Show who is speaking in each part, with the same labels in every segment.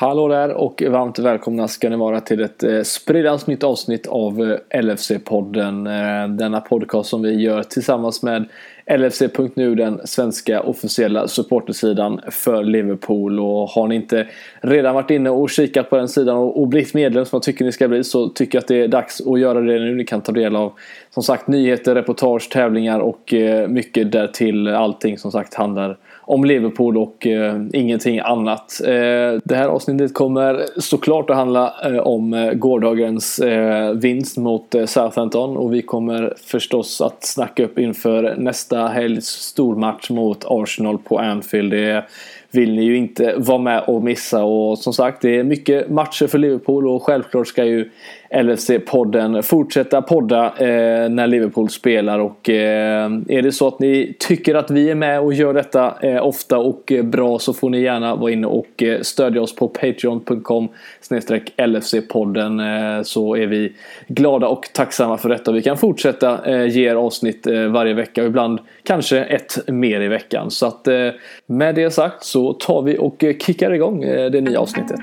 Speaker 1: Hallå där och varmt välkomna ska ni vara till ett eh, sprillans spridans nytt avsnitt av eh, LFC-podden. Eh, denna podcast som vi gör tillsammans med LFC.nu, den svenska officiella supportersidan för Liverpool. Och har ni inte redan varit inne och kikat på den sidan och blivit medlem som jag tycker ni ska bli så tycker jag att det är dags att göra det nu. Ni kan ta del av som sagt nyheter, reportage, tävlingar och mycket därtill. Allting som sagt handlar om Liverpool och eh, ingenting annat. Eh, det här avsnittet kommer såklart att handla eh, om eh, gårdagens eh, vinst mot eh, Southampton och vi kommer förstås att snacka upp inför nästa helgs stormatch mot Arsenal på Anfield. Det vill ni ju inte vara med och missa och som sagt det är mycket matcher för Liverpool och självklart ska ju LFC-podden fortsätta podda eh, när Liverpool spelar och eh, är det så att ni tycker att vi är med och gör detta eh, ofta och eh, bra så får ni gärna vara inne och eh, stödja oss på patreon.com LFC-podden eh, så är vi glada och tacksamma för detta. Vi kan fortsätta eh, ge er avsnitt eh, varje vecka och ibland kanske ett mer i veckan. Så att eh, med det sagt så tar vi och kickar igång det nya avsnittet.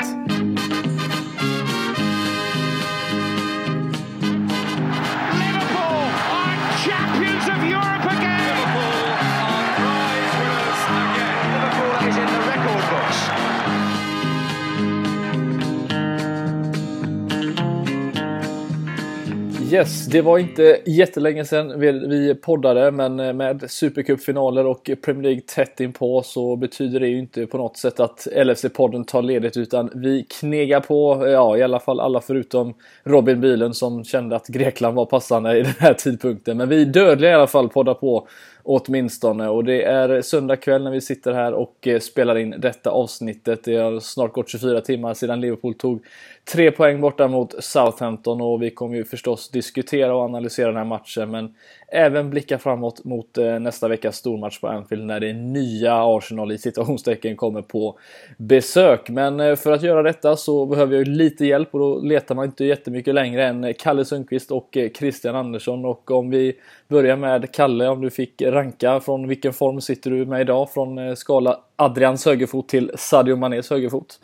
Speaker 1: Yes, det var inte jättelänge sedan vi poddade men eh, med Supercupfinaler och Premier League tätt inpå så betyder det ju inte på något sätt att LFC-podden tar ledigt utan vi knegar på, eh, ja i alla fall alla förutom Robin Bilen som kände att Grekland var passande i den här tidpunkten. Men vi dödliga i alla fall poddar på Åtminstone. Och det är söndag kväll när vi sitter här och eh, spelar in detta avsnittet. Det har snart gått 24 timmar sedan Liverpool tog tre poäng borta mot Southampton och vi kommer ju förstås diskutera och analysera den här matchen men även blicka framåt mot eh, nästa veckas stormatch på Anfield när det nya Arsenal i situationstecken kommer på besök. Men eh, för att göra detta så behöver jag lite hjälp och då letar man inte jättemycket längre än Kalle Sundqvist och eh, Christian Andersson och om vi börjar med Kalle om du fick ranka från vilken form sitter du med idag från skala Adrians högerfot till Sadio Manés högerfot?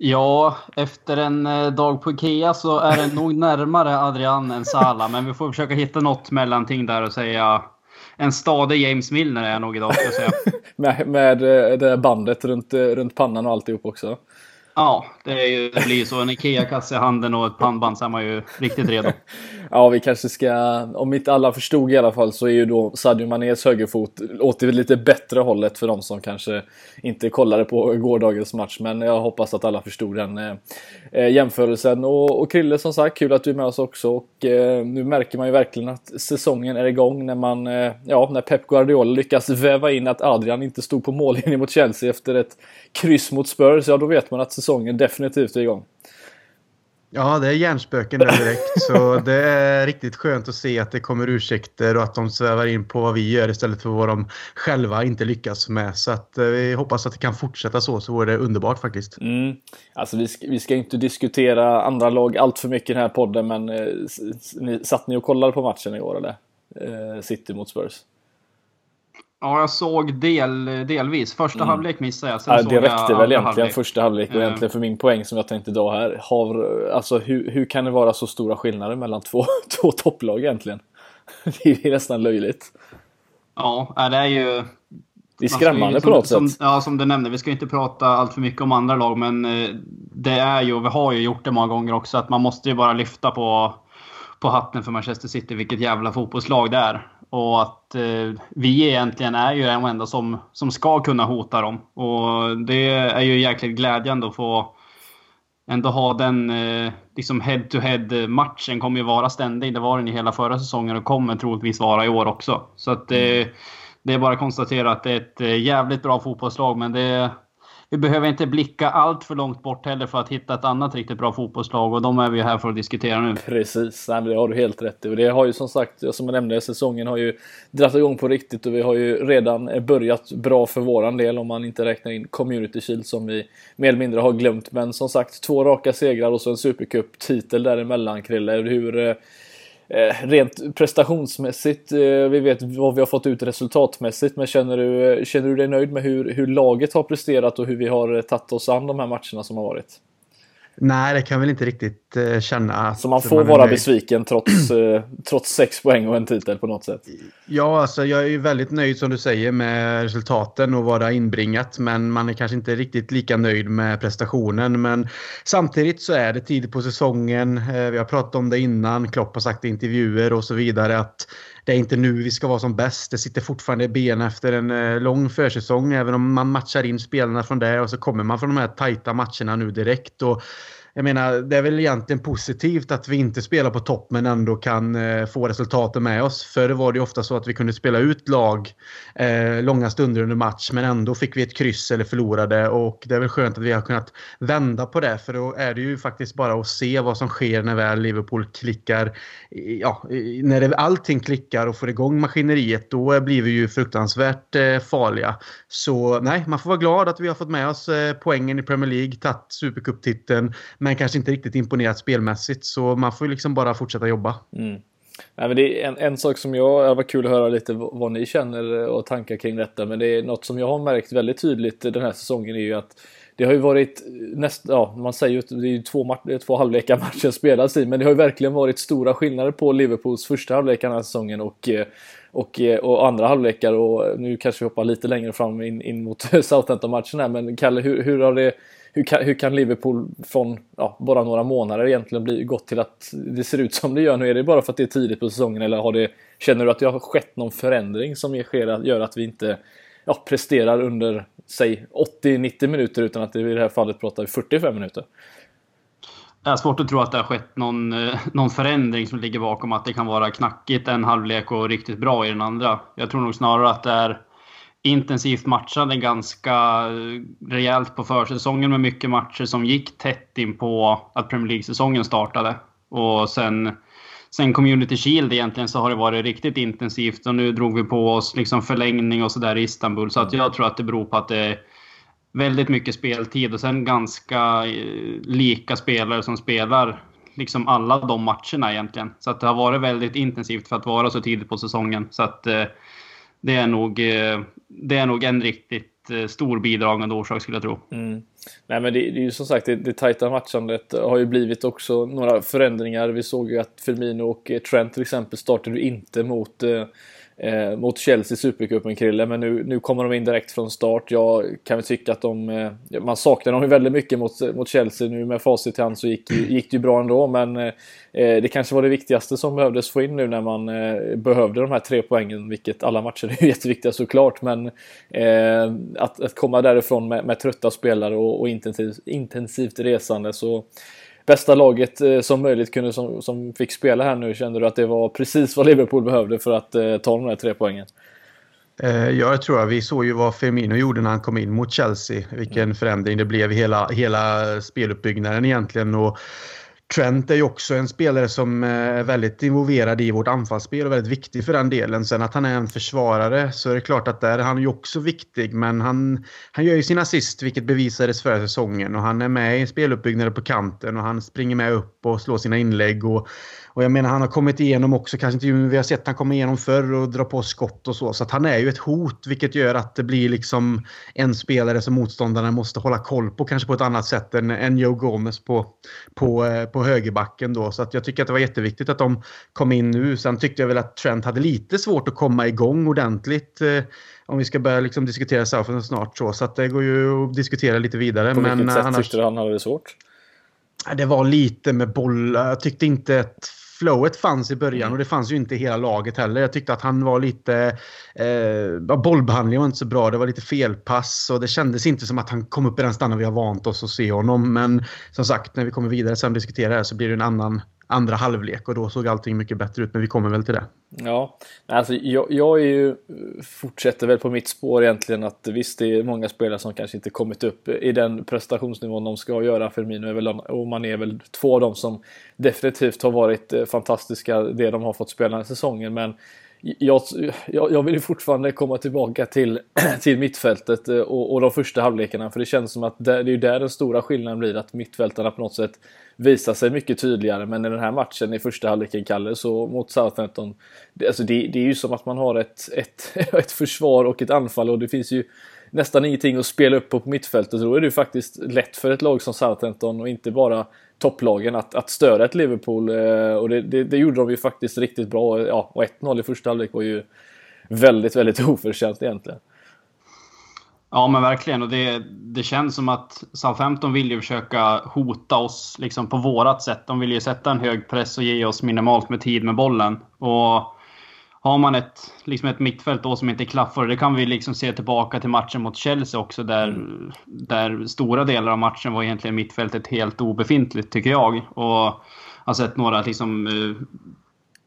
Speaker 2: Ja, efter en eh, dag på Ikea så är det nog närmare Adrian än Sala. Men vi får försöka hitta något mellanting där och säga en stadig James Milner är jag nog idag ska jag säga.
Speaker 1: med, med eh, det bandet runt, runt pannan och alltihop också.
Speaker 2: Ja, det, ju, det blir ju så. En Ikea-kasse i handen och ett pannband så är man ju riktigt redo.
Speaker 1: ja, vi kanske ska... Om inte alla förstod i alla fall så är ju då Sadio Manés högerfot åt det lite bättre hållet för de som kanske inte kollade på gårdagens match. Men jag hoppas att alla förstod den eh, eh, jämförelsen. Och, och Krille som sagt, kul att du är med oss också. Och eh, nu märker man ju verkligen att säsongen är igång när man, eh, ja, när Pep Guardiola lyckas väva in att Adrian inte stod på mållinjen mot Chelsea efter ett kryss mot Spurs. Ja, då vet man att säsongen definitivt är igång.
Speaker 3: Ja, det är hjärnspöken där direkt. så det är riktigt skönt att se att det kommer ursäkter och att de svävar in på vad vi gör istället för vad de själva inte lyckas med. Så att eh, vi hoppas att det kan fortsätta så, så vore det underbart faktiskt.
Speaker 1: Mm. Alltså vi ska, vi ska inte diskutera andra lag allt för mycket i den här podden, men eh, ni, satt ni och kollade på matchen igår eller? Eh, City mot Spurs?
Speaker 2: Ja, jag såg del, delvis. Första mm. halvlek missade jag.
Speaker 1: Sen ja, det räckte väl egentligen halvlek. första halvlek. Och mm. egentligen för min poäng som jag tänkte dra här. Har, alltså, hur, hur kan det vara så stora skillnader mellan två, två topplag egentligen? Det är nästan löjligt.
Speaker 2: Ja, det är ju...
Speaker 1: Det är skrämmande på något
Speaker 2: som,
Speaker 1: sätt.
Speaker 2: Ja, som du nämnde. Vi ska inte prata allt för mycket om andra lag, men eh, det är ju, och vi har ju gjort det många gånger också, att man måste ju bara lyfta på, på hatten för Manchester City, vilket jävla fotbollslag det är. Och att eh, vi egentligen är ju de enda som, som ska kunna hota dem. Och det är ju jäkligt glädjande att få ändå ha den eh, liksom head-to-head matchen kommer ju vara ständig. Det var den i hela förra säsongen och kommer troligtvis vara i år också. Så att eh, mm. det är bara att konstatera att det är ett eh, jävligt bra fotbollslag men det vi behöver inte blicka allt för långt bort heller för att hitta ett annat riktigt bra fotbollslag och de är vi här för att diskutera nu.
Speaker 1: Precis, Nej, men det har du helt rätt i. Och det har ju som sagt, som jag nämnde, säsongen har ju dragit igång på riktigt och vi har ju redan börjat bra för våran del om man inte räknar in Community Shield som vi mer eller mindre har glömt. Men som sagt, två raka segrar och så en Supercup-titel däremellan Krille. Hur, eh, Eh, rent prestationsmässigt, eh, vi vet vad vi har fått ut resultatmässigt, men känner du, känner du dig nöjd med hur, hur laget har presterat och hur vi har tagit oss an de här matcherna som har varit?
Speaker 3: Nej, det kan väl inte riktigt uh, känna.
Speaker 1: Så man får man vara besviken trots, uh, trots sex poäng och en titel på något sätt?
Speaker 3: Ja, alltså jag är ju väldigt nöjd som du säger med resultaten och vad det har inbringat. Men man är kanske inte riktigt lika nöjd med prestationen. Men samtidigt så är det tidigt på säsongen. Uh, vi har pratat om det innan. Klopp har sagt i intervjuer och så vidare att det är inte nu vi ska vara som bäst. Det sitter fortfarande i benen efter en lång försäsong. Även om man matchar in spelarna från det och så kommer man från de här tajta matcherna nu direkt. Och jag menar, det är väl egentligen positivt att vi inte spelar på topp men ändå kan eh, få resultaten med oss. Förr var det ju ofta så att vi kunde spela ut lag eh, långa stunder under match men ändå fick vi ett kryss eller förlorade och det är väl skönt att vi har kunnat vända på det för då är det ju faktiskt bara att se vad som sker när väl Liverpool klickar. Ja, när det, allting klickar och får igång maskineriet då blir vi ju fruktansvärt eh, farliga. Så nej, man får vara glad att vi har fått med oss eh, poängen i Premier League, tagit Supercup-titeln men kanske inte riktigt imponerat spelmässigt. Så man får ju liksom bara fortsätta jobba.
Speaker 1: Mm. Nej, men det är en, en sak som jag, det var kul att höra lite vad ni känner och tankar kring detta. Men det är något som jag har märkt väldigt tydligt den här säsongen är ju att det har ju varit näst, ja man säger ju att det är ju två, två halvlekar matchen spelas i. Men det har ju verkligen varit stora skillnader på Liverpools första halvlek den här säsongen och och, och andra halvlekar och nu kanske vi hoppar lite längre fram in, in mot Southampton-matchen här men Kalle, hur, hur har det hur kan, hur kan Liverpool från ja, bara några månader egentligen bli gått till att det ser ut som det gör nu? Är det bara för att det är tidigt på säsongen eller har det, känner du att det har skett någon förändring som gör att vi inte ja, presterar under, säg 80-90 minuter utan att det i det här fallet pratar 45 minuter?
Speaker 2: Jag har svårt att tro att det har skett någon, eh, någon förändring som ligger bakom att det kan vara knackigt en halvlek och riktigt bra i den andra. Jag tror nog snarare att det är intensivt matchade ganska rejält på försäsongen med mycket matcher som gick tätt in på att Premier League-säsongen startade. Och sen, sen Community Shield egentligen så har det varit riktigt intensivt och nu drog vi på oss liksom förlängning och sådär i Istanbul. Så att jag tror att det beror på att det är väldigt mycket speltid och sen ganska eh, lika spelare som spelar liksom alla de matcherna egentligen. Så att det har varit väldigt intensivt för att vara så tidigt på säsongen. Så att eh, det är nog, eh, det är nog en riktigt eh, stor bidragande orsak skulle jag tro.
Speaker 1: Mm. Nej men det, det, är ju som sagt det, det tajta matchandet har ju blivit också några förändringar. Vi såg ju att Firmino och eh, Trent till exempel startade inte mot eh, mot Chelsea i Supercupen, Krille. Men nu, nu kommer de in direkt från start. Jag kan väl tycka att de... Eh, man saknar dem ju väldigt mycket mot, mot Chelsea. Nu med facit i hand så gick, gick det ju bra ändå. Men eh, det kanske var det viktigaste som behövdes få in nu när man eh, behövde de här tre poängen. Vilket alla matcher är jätteviktiga såklart. Men eh, att, att komma därifrån med, med trötta spelare och, och intensivt, intensivt resande så bästa laget eh, som möjligt kunde, som, som fick spela här nu. Kände du att det var precis vad Liverpool behövde för att eh, ta de här tre poängen?
Speaker 3: Eh, ja, jag tror att vi såg ju vad Firmino gjorde när han kom in mot Chelsea. Vilken mm. förändring det blev i hela, hela speluppbyggnaden egentligen. Och Trent är ju också en spelare som eh, är väldigt involverad i vårt anfallsspel och väldigt viktig för den delen. Sen att han är en försvarare så är det klart att där är han ju också viktig. Men han, han gör ju sin assist, vilket bevisades förra säsongen. Och han är med i speluppbyggnaden på kanten och han springer med upp och slår sina inlägg. Och och jag menar han har kommit igenom också, kanske inte vi har sett han komma igenom förr och dra på skott och så. Så han är ju ett hot vilket gör att det blir liksom en spelare som motståndarna måste hålla koll på kanske på ett annat sätt än, än Joe Gomez på, på, eh, på högerbacken då. Så att jag tycker att det var jätteviktigt att de kom in nu. Sen tyckte jag väl att Trent hade lite svårt att komma igång ordentligt. Eh, om vi ska börja liksom diskutera Southampton snart så. Så att det går ju att diskutera lite vidare.
Speaker 1: På
Speaker 3: vilket
Speaker 1: men, sätt annars... tyckte du han hade det svårt?
Speaker 3: Det var lite med bollar. Jag tyckte inte att flowet fanns i början mm. och det fanns ju inte i hela laget heller. Jag tyckte att han var lite... Eh, bollbehandlingen var inte så bra. Det var lite felpass och det kändes inte som att han kom upp i den standard vi har vant oss att se honom. Men som sagt, när vi kommer vidare sen och diskuterar det här så blir det en annan andra halvlek och då såg allting mycket bättre ut. Men vi kommer väl till det.
Speaker 1: Ja, alltså jag, jag är ju, fortsätter väl på mitt spår egentligen att visst det är många spelare som kanske inte kommit upp i den prestationsnivån de ska göra. Firmino är väl, och man är väl två av dem som definitivt har varit eh, fantastiska det de har fått spela den här säsongen. Men jag, jag, jag vill ju fortfarande komma tillbaka till, till mittfältet eh, och, och de första halvlekarna. För det känns som att det, det är där den stora skillnaden blir. Att mittfältarna på något sätt visar sig mycket tydligare. Men i den här matchen i första halvleken, Kalle, så mot Southampton. Det, alltså det, det är ju som att man har ett, ett, ett försvar och ett anfall och det finns ju nästan ingenting att spela upp på, på mittfältet. Då är det ju faktiskt lätt för ett lag som Southampton och inte bara topplagen att, att störa ett Liverpool. Eh, och det, det, det, gjorde de ju faktiskt riktigt bra. Ja, och 1-0 i första halvlek var ju väldigt, väldigt oförtjänt egentligen.
Speaker 2: Ja, men verkligen. Och det, det känns som att Southampton vill ju försöka hota oss liksom på vårat sätt. De vill ju sätta en hög press och ge oss minimalt med tid med bollen. Och har man ett, liksom ett mittfält då som inte klaffar, det kan vi liksom se tillbaka till matchen mot Chelsea också, där, mm. där stora delar av matchen var egentligen mittfältet helt obefintligt, tycker jag. Och har sett några liksom, eh,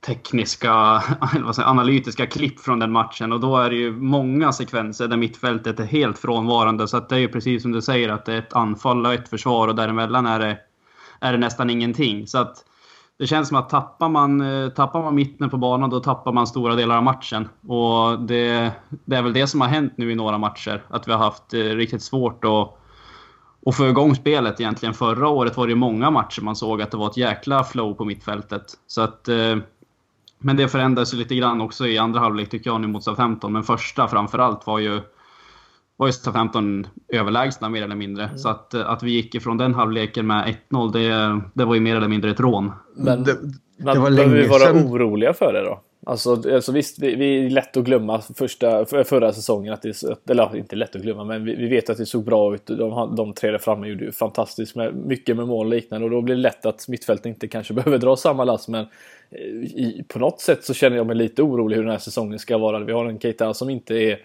Speaker 2: tekniska, säger, analytiska klipp från den matchen och då är det ju många sekvenser där mittfältet är helt frånvarande. Så att det är ju precis som du säger att det är ett anfall och ett försvar och däremellan är det, är det nästan ingenting. Så att det känns som att tappar man, eh, tappar man mitten på banan då tappar man stora delar av matchen. Och det, det är väl det som har hänt nu i några matcher. Att vi har haft eh, riktigt svårt att, att få igång spelet egentligen. Förra året var det många matcher man såg att det var ett jäkla flow på mittfältet. Så att, eh, men det förändrades lite grann också i andra halvlek tycker jag nu mot Southampton. Men första framförallt var ju var ju Southampton överlägsna mer eller mindre. Mm. Så att, att vi gick ifrån den halvleken med 1-0, det, det var ju mer eller mindre ett rån.
Speaker 1: Men det, det var länge vi vara sedan... oroliga för det då? Alltså, alltså visst, vi, vi är lätt att glömma första, förra säsongen. Att det, eller inte lätt att glömma, men vi, vi vet att det såg bra ut. De, de tre där framme gjorde ju fantastiskt med, mycket med mål och liknande. Och då blir det lätt att mittfältet inte kanske behöver dra samma lass. Men eh, i, på något sätt så känner jag mig lite orolig hur den här säsongen ska vara. Vi har en Keita som inte är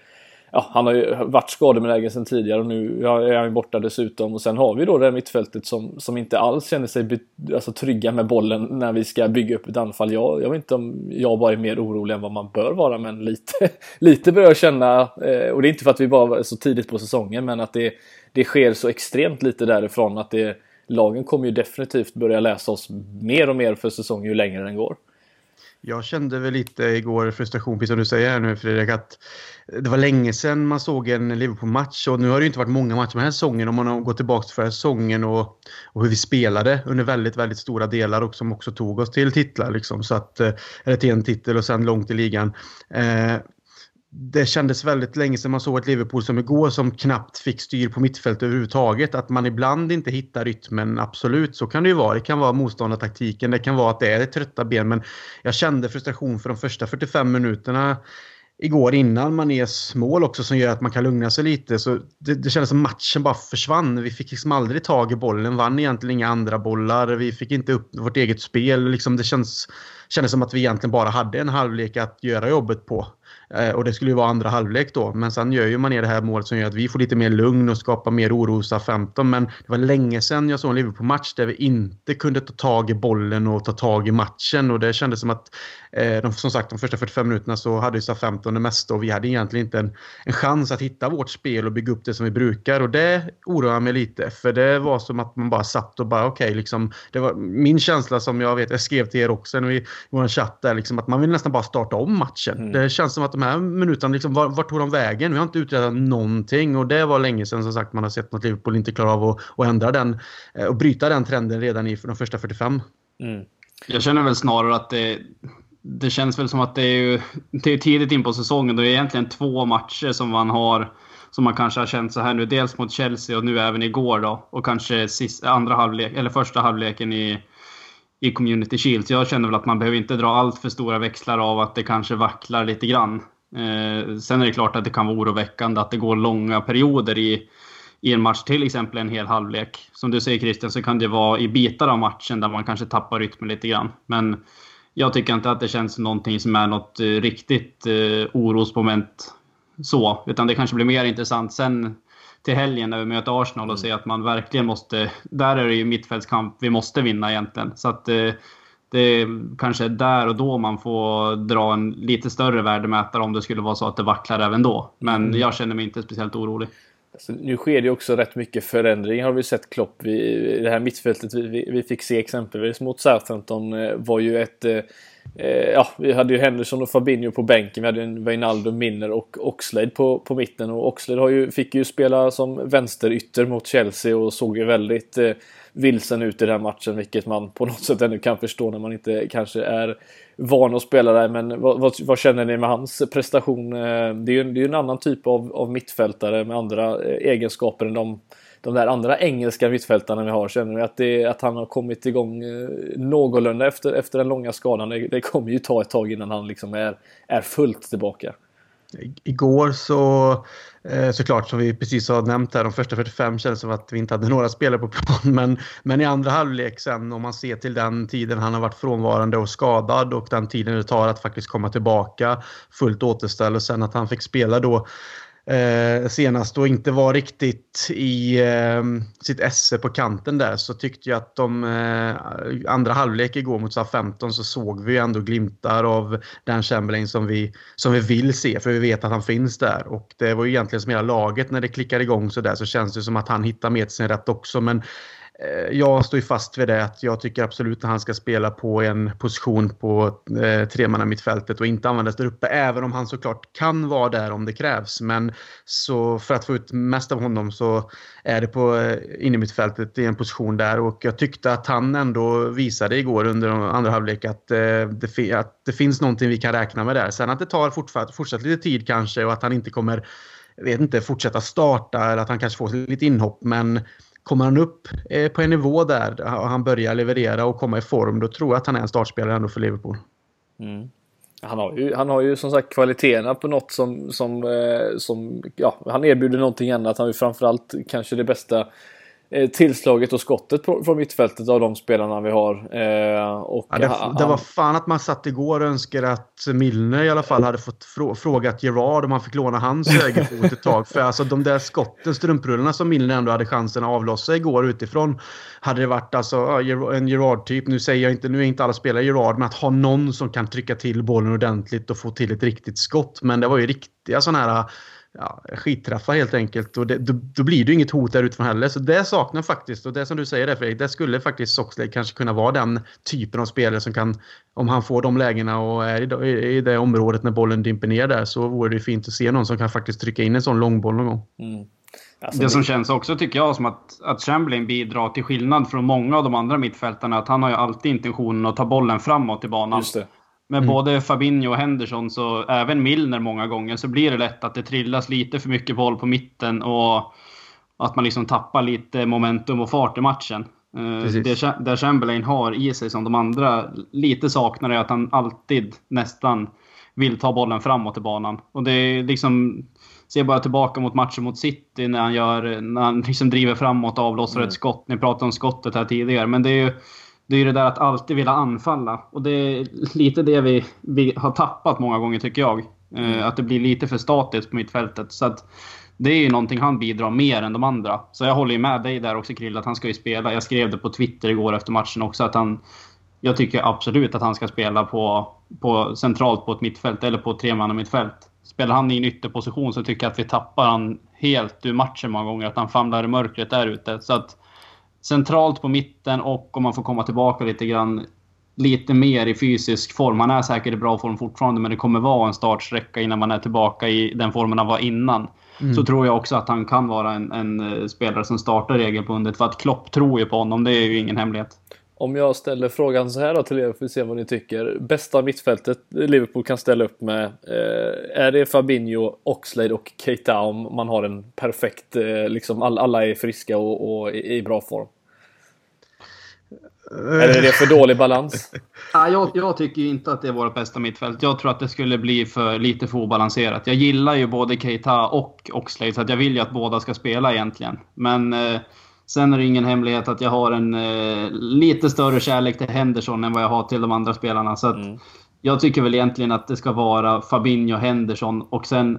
Speaker 1: ja, han har ju varit skadebenägen sedan tidigare och nu är han borta dessutom. Och sen har vi då det här mittfältet som, som inte alls känner sig be, alltså, trygga med bollen när vi ska bygga upp ett anfall. Jag, jag vet inte om jag bara är mer orolig än vad man bör vara, men lite, lite börjar jag känna. Eh, och det är inte för att vi bara var så tidigt på säsongen, men att det, det sker så extremt lite därifrån att det, lagen kommer ju definitivt börja läsa oss mer och mer för säsongen ju längre den går.
Speaker 3: Jag kände väl lite igår frustration, precis som du säger här nu Fredrik, att det var länge sedan man såg en Liverpool-match och nu har det ju inte varit många matcher den här säsongen om man har gått tillbaka till förra säsongen och, och hur vi spelade under väldigt, väldigt stora delar och som också tog oss till titlar liksom. Så att, eh, eller till en titel och sen långt i ligan. Eh, det kändes väldigt länge sedan man såg ett Liverpool som igår som knappt fick styr på mittfältet överhuvudtaget. Att man ibland inte hittar rytmen, absolut, så kan det ju vara. Det kan vara motståndartaktiken, det kan vara att det är trötta ben. Men jag kände frustration för de första 45 minuterna igår innan Manés mål också som gör att man kan lugna sig lite. Så det, det kändes som matchen bara försvann. Vi fick liksom aldrig tag i bollen, vann egentligen inga andra bollar. Vi fick inte upp vårt eget spel. Liksom det känns, kändes som att vi egentligen bara hade en halvlek att göra jobbet på. Eh, och det skulle ju vara andra halvlek då. Men sen gör ju man det här målet som gör att vi får lite mer lugn och skapar mer oro hos 15. Men det var länge sedan jag såg en Liverpool-match där vi inte kunde ta tag i bollen och ta tag i matchen. Och det kändes som att, eh, de, som sagt, de första 45 minuterna så hade ju 15 det mesta och vi hade egentligen inte en, en chans att hitta vårt spel och bygga upp det som vi brukar. Och det oroar mig lite. För det var som att man bara satt och bara okej, okay, liksom. Det var min känsla som jag vet, jag skrev till er också i vår chatt där, liksom, att man vill nästan bara starta om matchen. Mm. Det känns som att de här minuterna, liksom, vart var tog de vägen? Vi har inte utrett någonting och det var länge sedan som sagt man har sett något Liverpool inte klara av att, att ändra den eh, och bryta den trenden redan i de första 45.
Speaker 2: Mm. Jag känner väl snarare att det, det känns väl som att det är, ju, det är tidigt in på säsongen. Det är egentligen två matcher som man har som man kanske har känt så här nu. Dels mot Chelsea och nu även igår då. Och kanske sist, andra halvlek, eller första halvleken i, i Community Shield. Så jag känner väl att man behöver inte dra allt för stora växlar av att det kanske vacklar lite grann. Eh, sen är det klart att det kan vara oroväckande att det går långa perioder i, i en match, till exempel en hel halvlek. Som du säger Christian, så kan det vara i bitar av matchen där man kanske tappar rytmen lite grann. Men jag tycker inte att det känns som någonting som är något eh, riktigt eh, orosmoment så. Utan det kanske blir mer intressant sen till helgen när vi möter Arsenal och mm. se att man verkligen måste... Där är det ju mittfältskamp vi måste vinna egentligen. Så att eh, det kanske är där och då man får dra en lite större värdemätare om det skulle vara så att det vacklar även då. Men mm. jag känner mig inte speciellt orolig.
Speaker 1: Alltså, nu sker det också rätt mycket förändring har vi sett Klopp. Vi, det här mittfältet vi, vi, fick se exempelvis mot Southampton eh, var ju ett Eh, Eh, ja, vi hade ju Henderson och Fabinho på bänken. Vi hade en Wijnaldum, Minner och Oxlade på, på mitten. Och Oxlade har ju, fick ju spela som vänsterytter mot Chelsea och såg ju väldigt eh, vilsen ut i den här matchen. Vilket man på något sätt ännu kan förstå när man inte kanske är van att spela där. Men vad, vad, vad känner ni med hans prestation? Eh, det är ju det är en annan typ av, av mittfältare med andra eh, egenskaper än de de där andra engelska mittfältarna vi har. Känner vi att, det, att han har kommit igång eh, någorlunda efter, efter den långa skadan? Det, det kommer ju ta ett tag innan han liksom är, är fullt tillbaka.
Speaker 3: Igår så eh, såklart som vi precis har nämnt här, de första 45 kändes som att vi inte hade några spelare på plan. Men, men i andra halvlek sen om man ser till den tiden han har varit frånvarande och skadad och den tiden det tar att faktiskt komma tillbaka fullt återställd och sen att han fick spela då eh, senast och inte var riktigt i eh, sitt esse på kanten där så tyckte jag att de eh, andra halvlek igår mot SA-15 så såg vi ändå glimtar av den Chamberlain som vi, som vi vill se för vi vet att han finns där. Och det var ju egentligen som hela laget när det klickade igång så där så känns det som att han hittar med sin rätt också. Men Eh, jag står ju fast vid det att jag tycker absolut att han ska spela på en position på eh, tremannamittfältet och inte användas där uppe. Även om han såklart kan vara där om det krävs. Men så för att få ut mest av honom så är det på eh, innermittfältet i en position där. Och jag tyckte att han ändå visade igår under andra halvlek att, eh, det, att det finns någonting vi kan räkna med där. Sen att det tar fortsatt, fortsatt lite tid kanske och att han inte kommer vet inte, fortsätta starta eller att han kanske får lite inhopp. Men Kommer han upp eh, på en nivå där och han börjar leverera och komma i form, då tror jag att han är en startspelare ändå för Liverpool.
Speaker 1: Mm. Han har, ju, han har ju som sagt kvaliteterna på något som, som, eh, som ja, han erbjuder någonting annat. Han har ju framförallt kanske det bästa tillslaget och skottet från mittfältet av de spelarna vi har. Eh, och
Speaker 3: ja, det, han, det, var fan att man satt igår och önskade att Milner i alla fall hade fått frå, frågat Gerard om han fick låna hans högerfot ett tag. För alltså de där skotten, strumprullarna som Milner ändå hade chansen att avlossa igår utifrån. Hade det varit alltså en Gerard-typ, nu säger jag inte, nu är inte alla spelare Gerard, men att ha någon som kan trycka till bollen ordentligt och få till ett riktigt skott. Men det var ju riktiga sådana här ja, skitträffar helt enkelt. Och det, då, då, blir det ju inget hot där utifrån heller. Så det saknar faktiskt, och det som du säger där Fredrik, det skulle faktiskt Soxlade kanske kunna vara den typen av spelare som kan, om han får de lägena och är i, i det området när bollen dimper ner där, så vore det fint att se någon som kan faktiskt trycka in en sån långboll någon gång. Mm.
Speaker 2: Alltså, det som känns också tycker jag som att, att Chamberlain bidrar till skillnad från många av de andra mittfältarna. Att han har ju alltid intentionen att ta bollen framåt i banan. Med mm. både Fabinho och Henderson, så även Milner många gånger, så blir det lätt att det trillas lite för mycket boll på mitten och att man liksom tappar lite momentum och fart i matchen. Eh, Precis. Det, det Chamberlain har i sig som de andra lite saknar är att han alltid nästan vill ta bollen framåt i banan. Och det är liksom... Se bara tillbaka mot matchen mot City när han, gör, när han liksom driver framåt och avlossar mm. ett skott. Ni pratade om skottet här tidigare. Men det är ju det är ju det där att alltid vilja anfalla. Och det är lite det vi, vi har tappat många gånger tycker jag. Eh, mm. att det blir lite för statiskt på mittfältet. Så att det är ju någonting han bidrar mer än de andra. Så jag håller ju med dig där också Krill, att han ska ju spela. Jag skrev det på Twitter igår efter matchen också att han... Jag tycker absolut att han ska spela på, på centralt på ett mittfält eller på ett tremannamittfält. Spelar han i en ytterposition så tycker jag att vi tappar han helt ur matchen många gånger. Att han famlar i mörkret där ute. Så att centralt på mitten och om man får komma tillbaka lite grann lite mer i fysisk form. Han är säkert i bra form fortfarande, men det kommer vara en startsträcka innan man är tillbaka i den formen han var innan. Mm. Så tror jag också att han kan vara en, en eh, spelare som startar regelbundet. För att Klopp tror ju på honom, det är ju ingen hemlighet.
Speaker 1: Om jag ställer frågan så här då till er, för att se vad ni tycker. Bästa mittfältet Liverpool kan ställa upp med. Eh, är det Fabinho, Oxlade och Keita om man har en perfekt, eh, liksom all, alla är friska och, och i, i bra form? Eller är det för dålig balans?
Speaker 2: ja, jag, jag, tycker inte att det är vårt bästa mittfält. Jag tror att det skulle bli för, lite för obalanserat. Jag gillar ju både Keita och Oxlade, så att jag vill ju att båda ska spela egentligen. Men eh, sen är det ingen hemlighet att jag har en eh, lite större kärlek till Henderson än vad jag har till de andra spelarna. Så mm. Jag tycker väl egentligen att det ska vara Fabinho, Henderson och sen...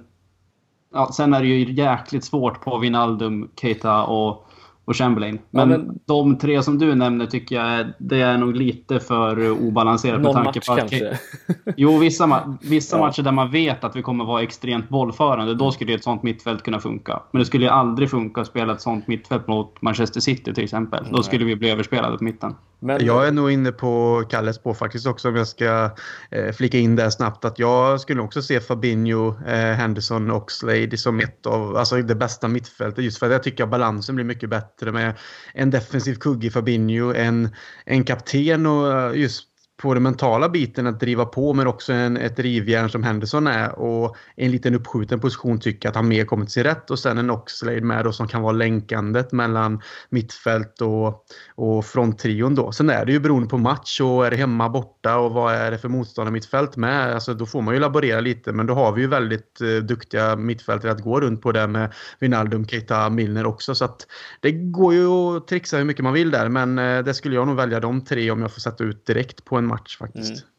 Speaker 2: Ja, sen är det ju jäkligt svårt på Vinaldum, Keita och och Chamberlain. Men, ja, men, de tre som du nämner tycker jag det är nog lite för obalanserat.
Speaker 1: Någon med tanke match på att, kanske?
Speaker 2: Jo, vissa, vissa ja. matcher där man vet att vi kommer vara extremt bollförande. Då skulle ett sånt mittfält kunna funka. Men det skulle ju aldrig funka att spela ett sånt mittfält mot Manchester City till exempel. Då skulle vi bli överspelade på mitten.
Speaker 3: Men... Jag är nog inne på Kalles spår faktiskt också om jag ska eh, flika in där snabbt. Att jag skulle också se Fabinho, eh, Henderson och Slade som ett av alltså det bästa mittfältet. Just för att jag tycker att balansen blir mycket bättre med en defensiv kugge i Fabinho, en, en kapten och eh, just på den mentala biten att driva på men också en, ett rivjärn som Henderson är och en liten uppskjuten position tycker att han mer kommer till sin rätt och sen en Oxlade med då som kan vara länkandet mellan mittfält och, och fronttrion då. Sen är det ju beroende på match och är det hemma borta och vad är det för motståndare mittfält med? Alltså då får man ju laborera lite men då har vi ju väldigt eh, duktiga mittfältare att gå runt på det med Wijnaldum, Keita, Milner också så att det går ju att trixa hur mycket man vill där men eh, det skulle jag nog välja de tre om jag får sätta ut direkt på en match faktiskt. Mm.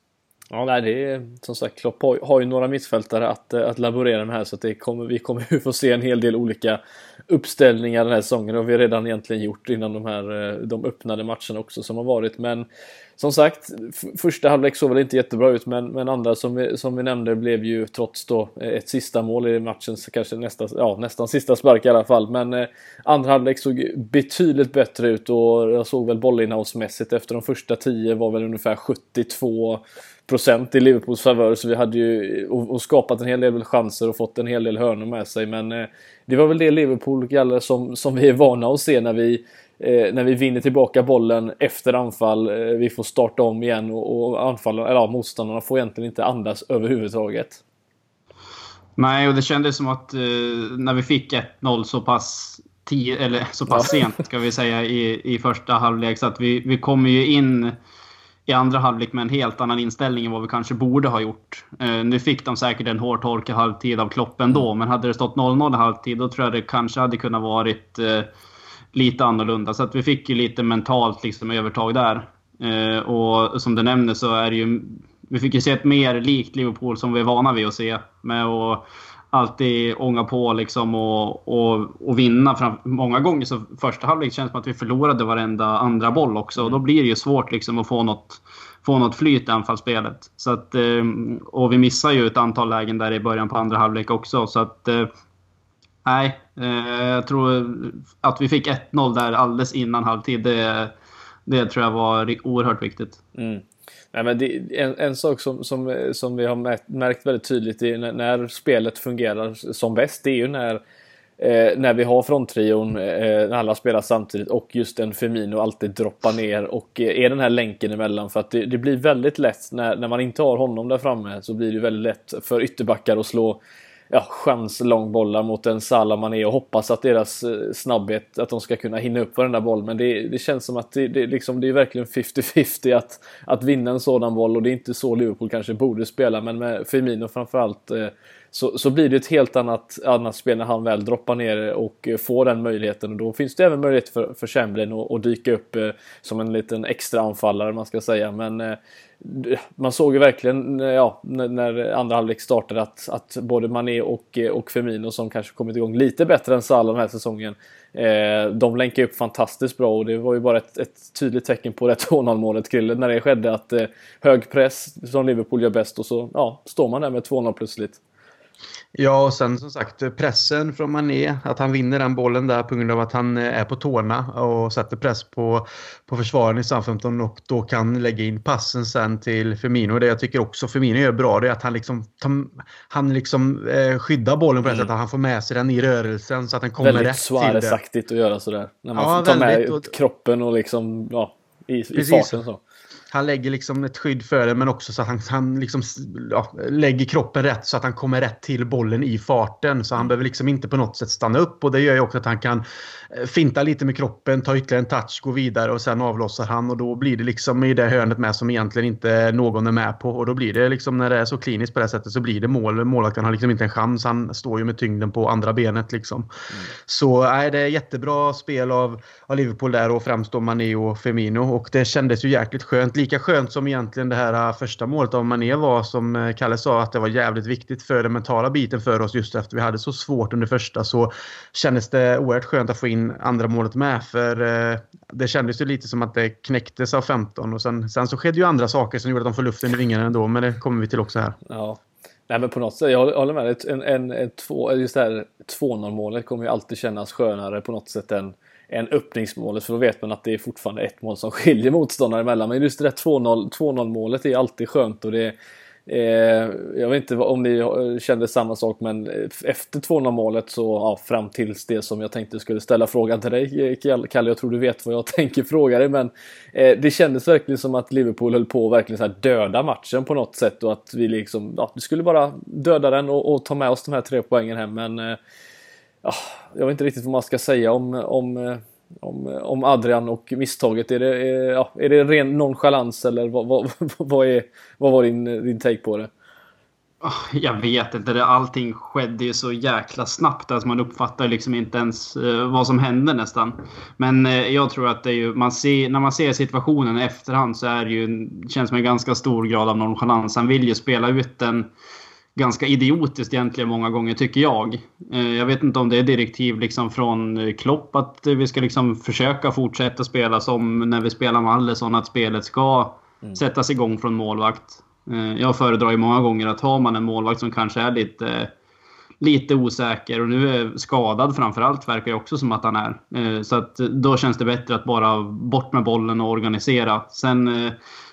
Speaker 1: Ja, nej, det är som sagt Klopp har, ju några mittfältare att, eh, att laborera med här så att det kommer, vi kommer ju få se en hel del olika uppställningar den här säsongen och vi har redan egentligen gjort innan de här eh, de öppnade matcherna också som har varit. Men som sagt, första halvlek såg väl inte jättebra ut men, men andra som vi, som vi nämnde blev ju trots då eh, ett sista mål i matchen, kanske nästa, ja, nästan sista spark i alla fall. Men eh, andra halvlek såg betydligt bättre ut och jag såg väl bollinnehavsmässigt efter de första tio var väl ungefär 72 procent i Liverpools favör så vi hade ju och, och, skapat en hel del chanser och fått en hel del hörnor med sig men eh, det var väl det Liverpool Galler, som, som vi är vana att se när vi eh, när vi vinner tillbaka bollen efter anfall. Eh, vi får starta om igen och, och anfallarna, eller ja, motståndarna får egentligen inte andas överhuvudtaget.
Speaker 2: Nej, och det kändes som att eh, när vi fick 1-0 så pass, tio, eller så pass ja. sent ska vi säga i, i första halvlek så att vi, vi kommer ju in i andra halvlek med en helt annan inställning än vad vi kanske borde ha gjort. Eh, nu fick de säkert en hårt torkig halvtid av Klopp ändå, mm. men hade det stått 0-0 i halvtid då tror jag det kanske hade kunnat varit eh, lite annorlunda. Så att vi fick ju lite mentalt liksom övertag där. Eh, och som du nämner så är det ju... Vi fick ju se ett mer likt Liverpool som vi är vana vid att se. Med att alltid ånga på liksom och, och, och vinna. Fram, många gånger så första halvlek känns det som att vi förlorade varenda andra boll också. Och då blir det ju svårt liksom att få något, få något flyt i anfallsspelet. Så att, eh, och vi missar ju ett antal lägen där i början på andra halvlek också. Så att eh, Nej, eh, jag tror att vi fick 1-0 där alldeles innan halvtid. Det, det tror jag var oerhört viktigt.
Speaker 1: Mm. Nej, men det, en, en sak som, som, som vi har märkt, märkt väldigt tydligt är när, när, spelet fungerar som bäst, det är ju när, eh, när vi har fronttrion, eh, när alla spelar samtidigt och just en Femino alltid droppar ner och eh, är den här länken emellan. För att det, det, blir väldigt lätt när, när man inte har honom där framme så blir det väldigt lätt för ytterbackar att slå ja, chanslångbollar mot en Salamané och hoppas att deras eh, snabbhet, att de ska kunna hinna upp varenda boll. Men det, det känns som att det, det, liksom, det är verkligen 50-50 att, att vinna en sådan boll och det är inte så Liverpool kanske borde spela. Men med Firmino framförallt eh, så, så blir det ett helt annat, annat spel när han väl droppar ner och eh, får den möjligheten. Och då finns det även möjlighet för, för Chamberlain att, att dyka upp eh, som en liten extra anfallare man ska säga. Men eh, man såg ju verkligen eh, ja, när andra halvlek startade att, att både Mané och, eh, och Firmino som kanske kommit igång lite bättre än Salah den här säsongen. Eh, de länkar upp fantastiskt bra och det var ju bara ett, ett tydligt tecken på det 2-0 målet Krille när det skedde att eh, hög press som Liverpool gör bäst och så ja, står man där med 2-0 plötsligt.
Speaker 3: Ja, och sen som sagt pressen från Mané. Att han vinner den bollen där på grund av att han eh, är på tårna och sätter press på, på försvaren i Southampton och då kan lägga in passen sen till Firmino. Det jag tycker också Firmino gör bra det är att han liksom, han liksom eh, skyddar bollen på det mm. sättet. Han får med sig den i rörelsen så att den kommer
Speaker 1: väldigt
Speaker 3: rätt till det. Väldigt
Speaker 1: Suarez-aktigt att göra sådär. När man ja, tar med och... kroppen och liksom ja, i, i farten så
Speaker 3: han lägger liksom ett skydd för det men också så att han, han liksom, ja, lägger kroppen rätt så att han kommer rätt till bollen i farten. Så han behöver liksom inte på något sätt stanna upp och det gör ju också att han kan eh, finta lite med kroppen, ta ytterligare en touch, gå vidare och sen avlossar han och då blir det liksom i det hörnet med som egentligen inte någon är med på och då blir det liksom när det är så kliniskt på det sättet så blir det mål. Målvakten har liksom inte en chans. Han står ju med tyngden på andra benet liksom. Mm. Så nej, det är jättebra spel av, av Liverpool där och främst då Mané och Firmino och det kändes ju jäkligt skönt lika skönt som egentligen det här äh, första målet av Mané var, som äh, Kalle sa, att det var jävligt viktigt för den mentala biten för oss just efter vi hade så svårt under första så kändes det oerhört skönt att få in andra målet med. För äh, det kändes ju lite som att det knäcktes av 15 och sen, sen så skedde ju andra saker som gjorde att de får luften i vingarna ändå, men det kommer vi till också här.
Speaker 1: Ja, Nej men på något sätt, jag håller med. En, en, en, två, just det här 2-0 målet kommer ju alltid kännas skönare på något sätt än, än öppningsmålet. För då vet man att det är fortfarande ett mål som skiljer motståndare emellan. Men just det där 2-0 målet är alltid skönt och det Eh, jag vet inte om ni kände samma sak men efter 2-0 målet så ja, fram tills det som jag tänkte skulle ställa frågan till dig Kalle, jag tror du vet vad jag tänker fråga dig men eh, det kändes verkligen som att Liverpool höll på att verkligen så här döda matchen på något sätt och att vi liksom, ja, vi skulle bara döda den och, och ta med oss de här tre poängen hem men eh, ja, jag vet inte riktigt vad man ska säga om, om eh, om, eh, om Adrian och misstaget. Är det, är, ja, är det ren nonchalans eller vad, vad, vad, är, vad var din, din take på det?
Speaker 2: Ah, jag vet inte. allting skedde ju så jäkla snabbt. Alltså man uppfattar liksom inte ens vad som hände nästan. Men jag tror att det är ju, man ser, när man ser situationen i efterhand så är det ju, känns som en ganska stor grad av nonchalans. Han vill ju spela ut den ganska idiotiskt egentligen många gånger tycker jag. Eh, jag vet inte om det är direktiv liksom från eh, Klopp att vi ska liksom försöka fortsätta spela som när vi spelar med Allison, att spelet ska mm. sättas igång från målvakt. Eh, jag föredrar ju många gånger att har man en målvakt som kanske är lite, lite osäker och nu är skadad framförallt verkar det också som att han är. Så att då känns det bättre att bara bort med bollen och organisera. Sen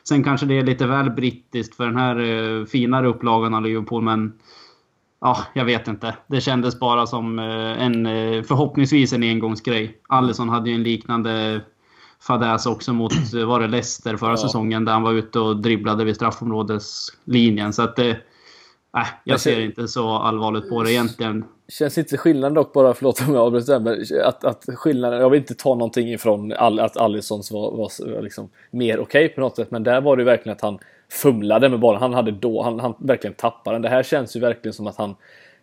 Speaker 2: Sen kanske det är lite väl brittiskt för den här eh, finare upplagan av Liverpool, men ja, jag vet inte. Det kändes bara som eh, en eh, förhoppningsvis en engångsgrej. Allison hade ju en liknande fadäs också mot, var det Leicester förra ja. säsongen, där han var ute och dribblade vid straffområdeslinjen. Så att det Nej, jag ser inte så allvarligt på det egentligen.
Speaker 1: Känns inte skillnaden dock bara, förlåt om jag avbryter men att, att skillnaden, jag vill inte ta någonting ifrån all, att Allisons var, var liksom mer okej okay på något sätt, men där var det verkligen att han fumlade med bollen. Han hade då, han, han verkligen tappade den. Det här känns ju verkligen som att han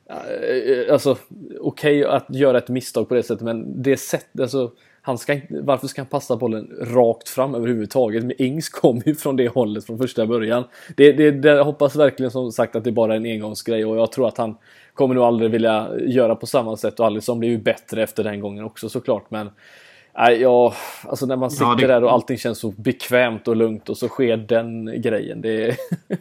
Speaker 1: eh, Alltså okej okay att göra ett misstag på det sättet men det sättet, alltså han ska varför ska han passa bollen rakt fram överhuvudtaget? Men Ings kom ju från det hållet från första början. Det, det, det, jag hoppas verkligen som sagt att det bara är en engångsgrej och jag tror att han kommer nog aldrig vilja göra på samma sätt och Alisson blir ju bättre efter den gången också såklart men Nej, ja, alltså när man sitter ja, det... där och allting känns så bekvämt och lugnt och så sker den grejen. Det,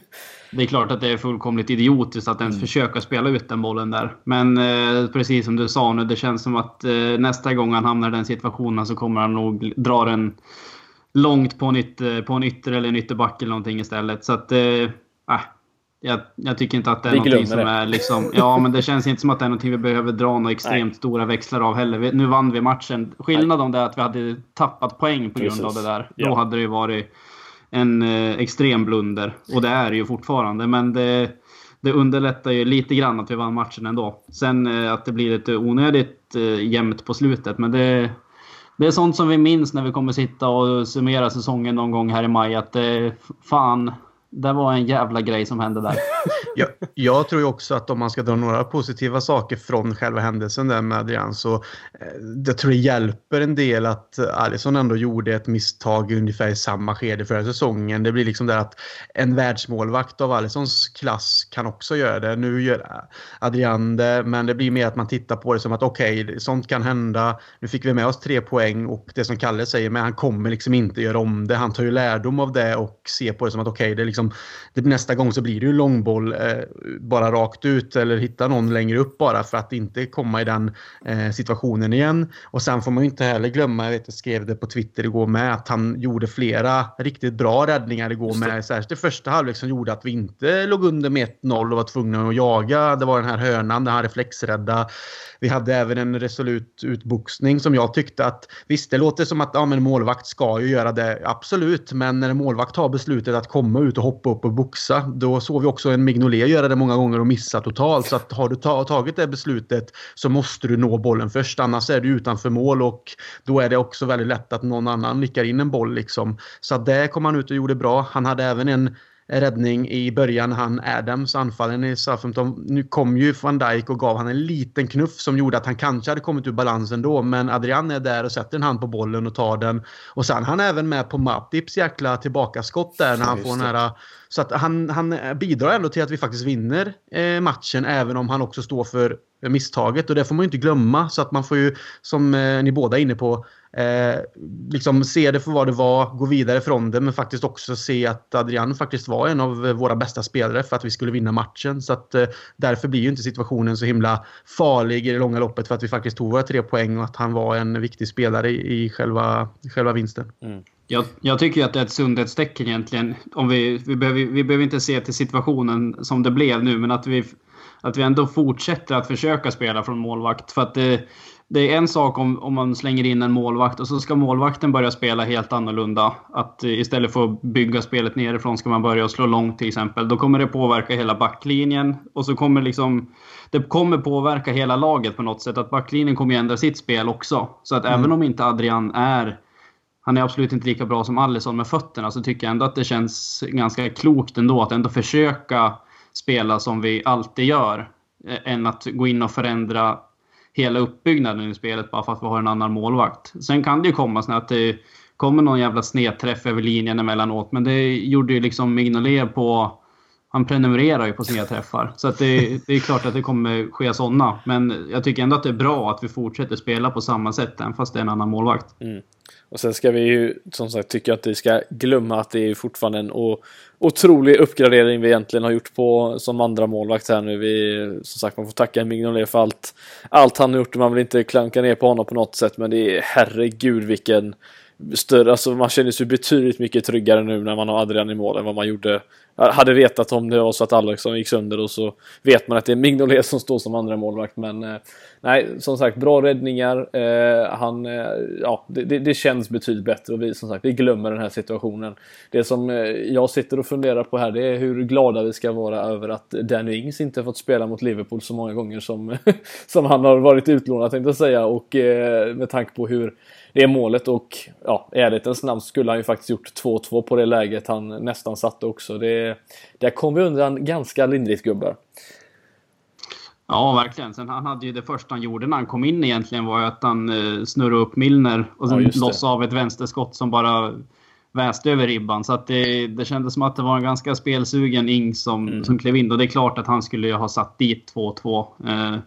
Speaker 2: det är klart att det är fullkomligt idiotiskt att ens mm. försöka spela ut den bollen där. Men eh, precis som du sa nu, det känns som att eh, nästa gång han hamnar i den situationen så kommer han nog dra den långt på en, ytter, på en ytter eller en ytterback eller någonting istället. Så att, eh, jag, jag, tycker inte att det är vi någonting som det. är liksom... Ja, men det känns inte som att det är någonting vi behöver dra några extremt Nej. stora växlar av heller. Vi, nu vann vi matchen. Skillnaden är att vi hade tappat poäng på grund Precis. av det där. Ja. Då hade det ju varit en eh, extrem blunder. Och det är det ju fortfarande. Men det, det underlättar ju lite grann att vi vann matchen ändå. Sen eh, att det blir lite onödigt eh, jämnt på slutet. Men det, det är sånt som vi minns när vi kommer sitta och summera säsongen någon gång här i maj. Att det, fan, det var en jävla grej som hände där.
Speaker 3: jag, jag tror ju också att om man ska dra några positiva saker från själva händelsen där med Adrian så eh, jag tror det hjälper en del att Alisson ändå gjorde ett misstag ungefär i samma skede förra säsongen. Det blir liksom där att en världsmålvakt av Alissons klass kan också göra det. Nu gör Adrian det, men det blir mer att man tittar på det som att okej, okay, sånt kan hända. Nu fick vi med oss tre poäng och det som Kalle säger, men han kommer liksom inte göra om det. Han tar ju lärdom av det och ser på det som att okej, okay, det är liksom det, nästa gång så blir det ju långboll eh, bara rakt ut eller hitta någon längre upp bara för att inte komma i den eh, situationen igen. Och sen får man ju inte heller glömma, jag vet jag skrev det på Twitter igår med, att han gjorde flera riktigt bra räddningar igår med, särskilt i första halvlek som gjorde att vi inte låg under med 1-0 och var tvungna att jaga. Det var den här hörnan där han reflexrädda. Vi hade även en resolut utboxning som jag tyckte att visst, det låter som att ja, men målvakt ska ju göra det, absolut. Men när en målvakt tar beslutet att komma ut och hoppa upp och boxa, då såg vi också en Mignolet göra det många gånger och missa totalt. Så att har du tagit det beslutet så måste du nå bollen först, annars är du utanför mål och då är det också väldigt lätt att någon annan nickar in en boll liksom. Så att det kom han ut och gjorde bra. Han hade även en räddning i början, han Adams, anfallen i Southampton. Nu kom ju van Dijk och gav han en liten knuff som gjorde att han kanske hade kommit ur balans ändå. Men Adrian är där och sätter en hand på bollen och tar den. Och sen han är även med på Matips jäkla tillbakaskott där när han får den här... Så att han, han bidrar ändå till att vi faktiskt vinner eh, matchen även om han också står för misstaget. Och det får man ju inte glömma. Så att man får ju, som eh, ni båda är inne på, Eh, liksom se det för vad det var, gå vidare från det men faktiskt också se att Adrian faktiskt var en av våra bästa spelare för att vi skulle vinna matchen. Så att eh, därför blir ju inte situationen så himla farlig i det långa loppet för att vi faktiskt tog våra tre poäng och att han var en viktig spelare i, i själva, själva vinsten. Mm.
Speaker 2: Jag, jag, tycker att det är ett sundhetstecken egentligen. Om vi, vi, behöver, vi behöver inte se till situationen som det blev nu men att vi, att vi ändå fortsätter att försöka spela från målvakt. För att det, det är en sak om, om man slänger in en målvakt och så ska målvakten börja spela helt annorlunda. Att istället för att bygga spelet nerifrån ska man börja slå långt till exempel. Då kommer det påverka hela backlinjen och så kommer liksom det kommer påverka hela laget på något sätt. Att backlinjen kommer ändra sitt spel också. Så att mm. även om inte Adrian är han är absolut inte lika bra som Alisson med fötterna så tycker jag ändå att det känns ganska klokt ändå att ändå försöka spela som vi alltid gör. Än att gå in och förändra hela uppbyggnaden i spelet bara för att vi har en annan målvakt. Sen kan det ju komma så att det kommer någon jävla snedträff över linjen emellanåt. Men det gjorde ju liksom Mignolet på... Han prenumererar ju på sina träffar Så att det, det är klart att det kommer ske sådana. Men jag tycker ändå att det är bra att vi fortsätter spela på samma sätt även fast det är en annan målvakt. Mm.
Speaker 1: Och sen ska vi ju som sagt tycka att vi ska glömma att det är fortfarande en otrolig uppgradering vi egentligen har gjort på som andra målvakt här nu. Vi, som sagt, man får tacka Mignolet för allt, allt han har gjort. Man vill inte klanka ner på honom på något sätt, men det är herregud vilken större, alltså man känner sig betydligt mycket tryggare nu när man har Adrian i mål än vad man gjorde. Jag hade vetat om det var så att Alexson gick sönder och så vet man att det är Mignolet som står som andra målvakt men eh, nej, som sagt, bra räddningar. Eh, han, eh, ja, det, det, känns betydligt bättre och vi som sagt, vi glömmer den här situationen. Det som eh, jag sitter och funderar på här, det är hur glada vi ska vara över att Danny Ings inte fått spela mot Liverpool så många gånger som, som han har varit utlånad tänkte jag säga och eh, med tanke på hur det målet och ja, i ärlighetens namn skulle han ju faktiskt gjort 2-2 på det läget han nästan satte också. Det, där kom vi undan ganska lindrigt gubbar.
Speaker 2: Ja, verkligen. Sen han hade ju det första han gjorde när han kom in egentligen var ju att han eh, snurrade upp Milner och sen ja, lossade av ett vänsterskott som bara väste över ribban. Så att det, det kändes som att det var en ganska spelsugen Ing som, mm. som klev in. Och det är klart att han skulle ha satt dit 2-2. Eh,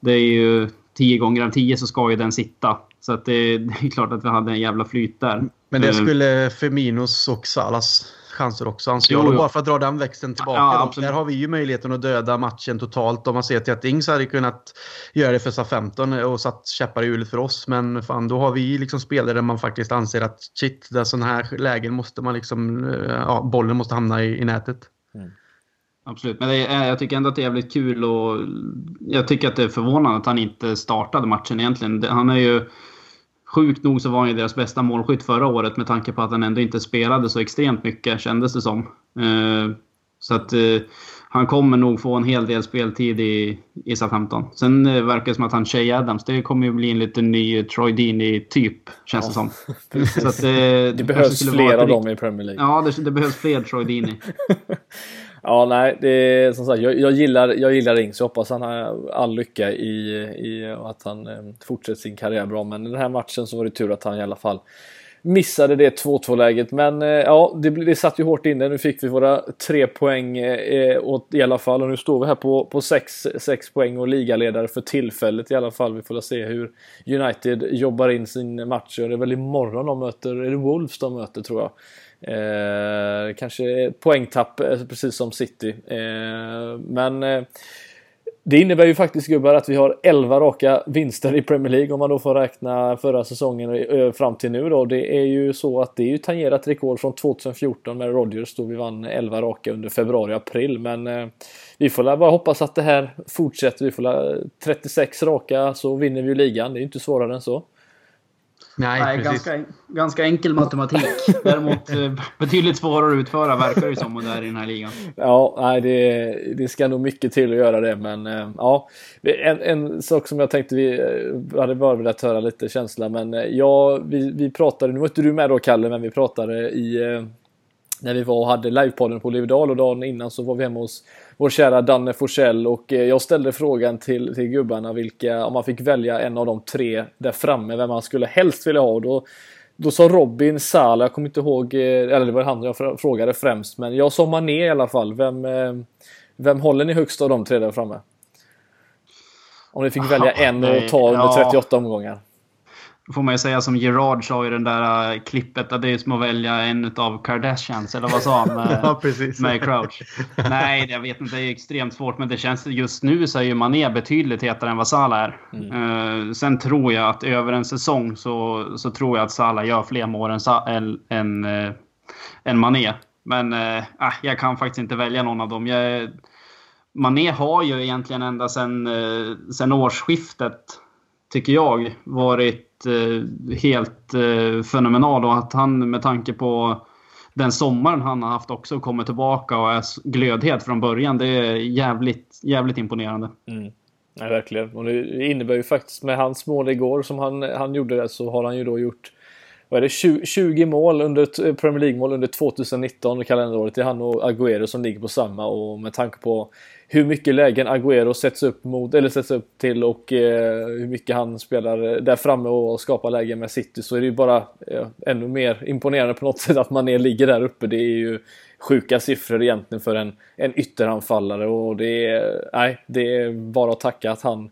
Speaker 2: det är ju 10 gånger av 10 så ska ju den sitta. Så att det, det, är klart att vi hade en jävla flyt där.
Speaker 3: Men det eh, skulle Feminos och Salas chanser också anser jag. Bara för att dra den växeln tillbaka. Ja, där har vi ju möjligheten att döda matchen totalt. Om man ser till att Ings hade kunnat göra det för sa 15 och satt käppar i hjulet för oss. Men fan, då har vi liksom spelare där man faktiskt anser att shit, där sådana här lägen måste man liksom... Eh, ja, bollen måste hamna i, i nätet. Mm.
Speaker 2: Absolut, men är, jag tycker ändå att det är jävligt kul och jag tycker att det är förvånande att han inte startade matchen egentligen. Han är ju Sjukt nog så var han ju deras bästa målskytt förra året med tanke på att han ändå inte spelade så extremt mycket kändes det som. Eh, så att eh, han kommer nog få en hel del speltid i, i SA-15. Sen eh, verkar det som att han Shay Adams, det kommer ju bli en liten ny Troy Deeney-typ, känns det som.
Speaker 1: Så att, det behövs fler av dem i Premier League.
Speaker 2: Ja, det, det behövs fler Troy Deeney.
Speaker 1: Ja, nej, det är som sagt, jag, jag, gillar, jag gillar Ings. Jag hoppas han har all lycka i, i att han eh, fortsätter sin karriär bra. Men i den här matchen så var det tur att han i alla fall missade det 2-2 läget. Men eh, ja, det, det satt ju hårt inne. Nu fick vi våra tre poäng eh, eh, åt, i alla fall. Och nu står vi här på, på sex, sex poäng och ligaledare för tillfället i alla fall. Vi får se hur United jobbar in sin match. Och det är väl imorgon de möter, är det Wolves de möter tror jag. Eh, kanske poängtapp eh, precis som City. Eh, men eh, det innebär ju faktiskt gubbar att vi har 11 raka vinster i Premier League om man då får räkna förra säsongen eh, fram till nu då. Det är ju så att det är ju tangerat rekord från 2014 med Rodgers då vi vann 11 raka under februari-april. Men eh, vi får bara hoppas att det här fortsätter. Vi får 36 eh, raka så vinner vi ju ligan. Det är ju inte svårare än så.
Speaker 2: Nej, Nej ganska, ganska enkel matematik. Däremot eh, betydligt svårare att utföra verkar det som där i den här ligan.
Speaker 1: Ja, nej, det, det ska nog mycket till att göra det. Men eh, ja, en, en sak som jag tänkte vi eh, hade bara velat höra lite känsla. Men ja, vi, vi pratade, nu var inte du med då Kalle, men vi pratade i när vi var och hade livepodden på Livedal och dagen innan så var vi hemma hos vår kära Danne Forsell och eh, jag ställde frågan till, till gubbarna vilka, om man fick välja en av de tre där framme, vem man skulle helst vilja ha. Och då, då sa Robin Salah, jag kommer inte ihåg, eh, eller det var han jag frågade främst, men jag sa Mané i alla fall. Vem, eh, vem håller ni högst av de tre där framme? Om ni fick välja en och ta under 38 omgångar
Speaker 2: får man ju säga som Gerard sa i den där äh, klippet, att det är som att välja en av Kardashians, eller vad sa han? Med,
Speaker 3: ja, precis.
Speaker 2: med Crouch. Nej, jag vet inte, det är extremt svårt, men det känns just nu så är ju Mané betydligt hetare än vad Salah är. Mm. Uh, sen tror jag att över en säsong så, så tror jag att Salah gör fler mål än, än, uh, än Mané. Men uh, jag kan faktiskt inte välja någon av dem. Jag, Mané har ju egentligen ända sedan, sedan årsskiftet, tycker jag, varit Eh, Eh, helt eh, fenomenal och att han med tanke på den sommaren han har haft också kommer tillbaka och är glödhet från början. Det är jävligt, jävligt imponerande.
Speaker 1: Mm. Ja, verkligen. Och det innebär ju faktiskt med hans mål igår som han, han gjorde det så har han ju då gjort vad är det, 20, 20 mål under eh, Premier League-mål under 2019 kalenderåret. Det är han och Agüero som ligger på samma och med tanke på hur mycket lägen Agüero sätts upp mot, eller sätts upp till och eh, hur mycket han spelar där framme och skapar lägen med City så är det ju bara eh, ännu mer imponerande på något sätt att man ligger där uppe. Det är ju sjuka siffror egentligen för en, en ytteranfallare och det är, nej, det är bara att tacka att han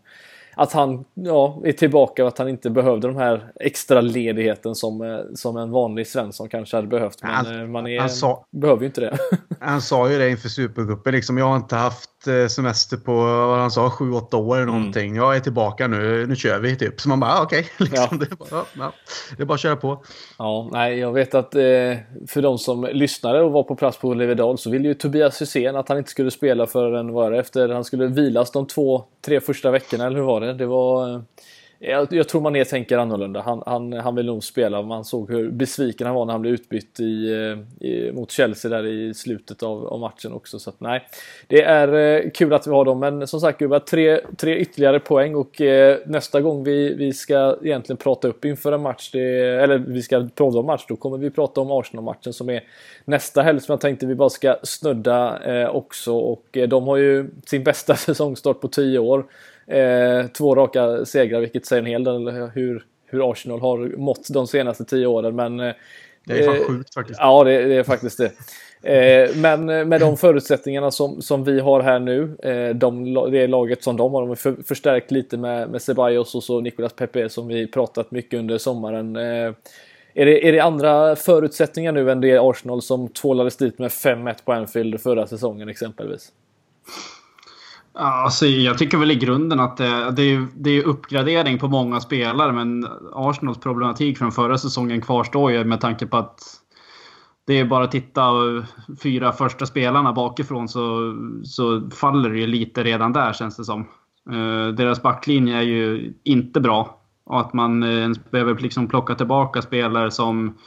Speaker 1: att han ja, är tillbaka och att han inte behövde de här extra ledigheten som, eh, som en vanlig Svensson kanske hade behövt. Men han, eh, man är, sa, behöver ju inte det.
Speaker 3: han sa ju det inför Supercupen, liksom, jag har inte haft eh, semester på vad han sa, 7-8 år eller mm. någonting. Mm. Jag är tillbaka nu, nu kör vi typ. Så man bara, ah, okej, okay. liksom, ja. det, ja, ja, det är bara att köra på.
Speaker 1: Ja, nej, jag vet att eh, för de som lyssnade och var på plats på Levedal så ville ju Tobias Hysén att han inte skulle spela förrän var det, efter han skulle vilas de två, tre första veckorna, eller hur var det? Det var jag, jag tror Mané tänker annorlunda. Han, han, han vill nog spela. Man såg hur besviken han var när han blev utbytt i, eh, i, mot Chelsea där i slutet av, av, matchen också. Så att, nej, det är eh, kul att vi har dem. Men som sagt, Gubbar, tre, tre ytterligare poäng och eh, nästa gång vi, vi ska egentligen prata upp inför en match, det, eller vi ska prata om match, då kommer vi prata om Arsenal-matchen som är nästa helg som jag tänkte vi bara ska snudda eh, också. Och eh, de har ju sin bästa säsongstart på tio år. Eh, två raka segrar, vilket säger en hel del hur, hur Arsenal har mått de senaste tio åren. Men,
Speaker 3: eh, det är fan eh, sjukt faktiskt.
Speaker 1: Ja, det, det är faktiskt det. Eh, men med de förutsättningarna som, som vi har här nu, eh, de, det laget som de har, de har för, förstärkt lite med, med Ceballos och så Nicolas Pepe som vi pratat mycket under sommaren. Eh, är det, är det andra förutsättningar nu än det Arsenal som tvålades dit med 5-1 på Anfield förra säsongen exempelvis?
Speaker 2: Alltså, jag tycker väl i grunden att det, det, är, det är uppgradering på många spelare, men Arsenals problematik från förra säsongen kvarstår ju med tanke på att det är bara att titta fyra första spelarna bakifrån så, så faller det ju lite redan där känns det som. Eh, deras backlinje är ju inte bra. Och att man eh, ens behöver liksom plocka tillbaka spelare som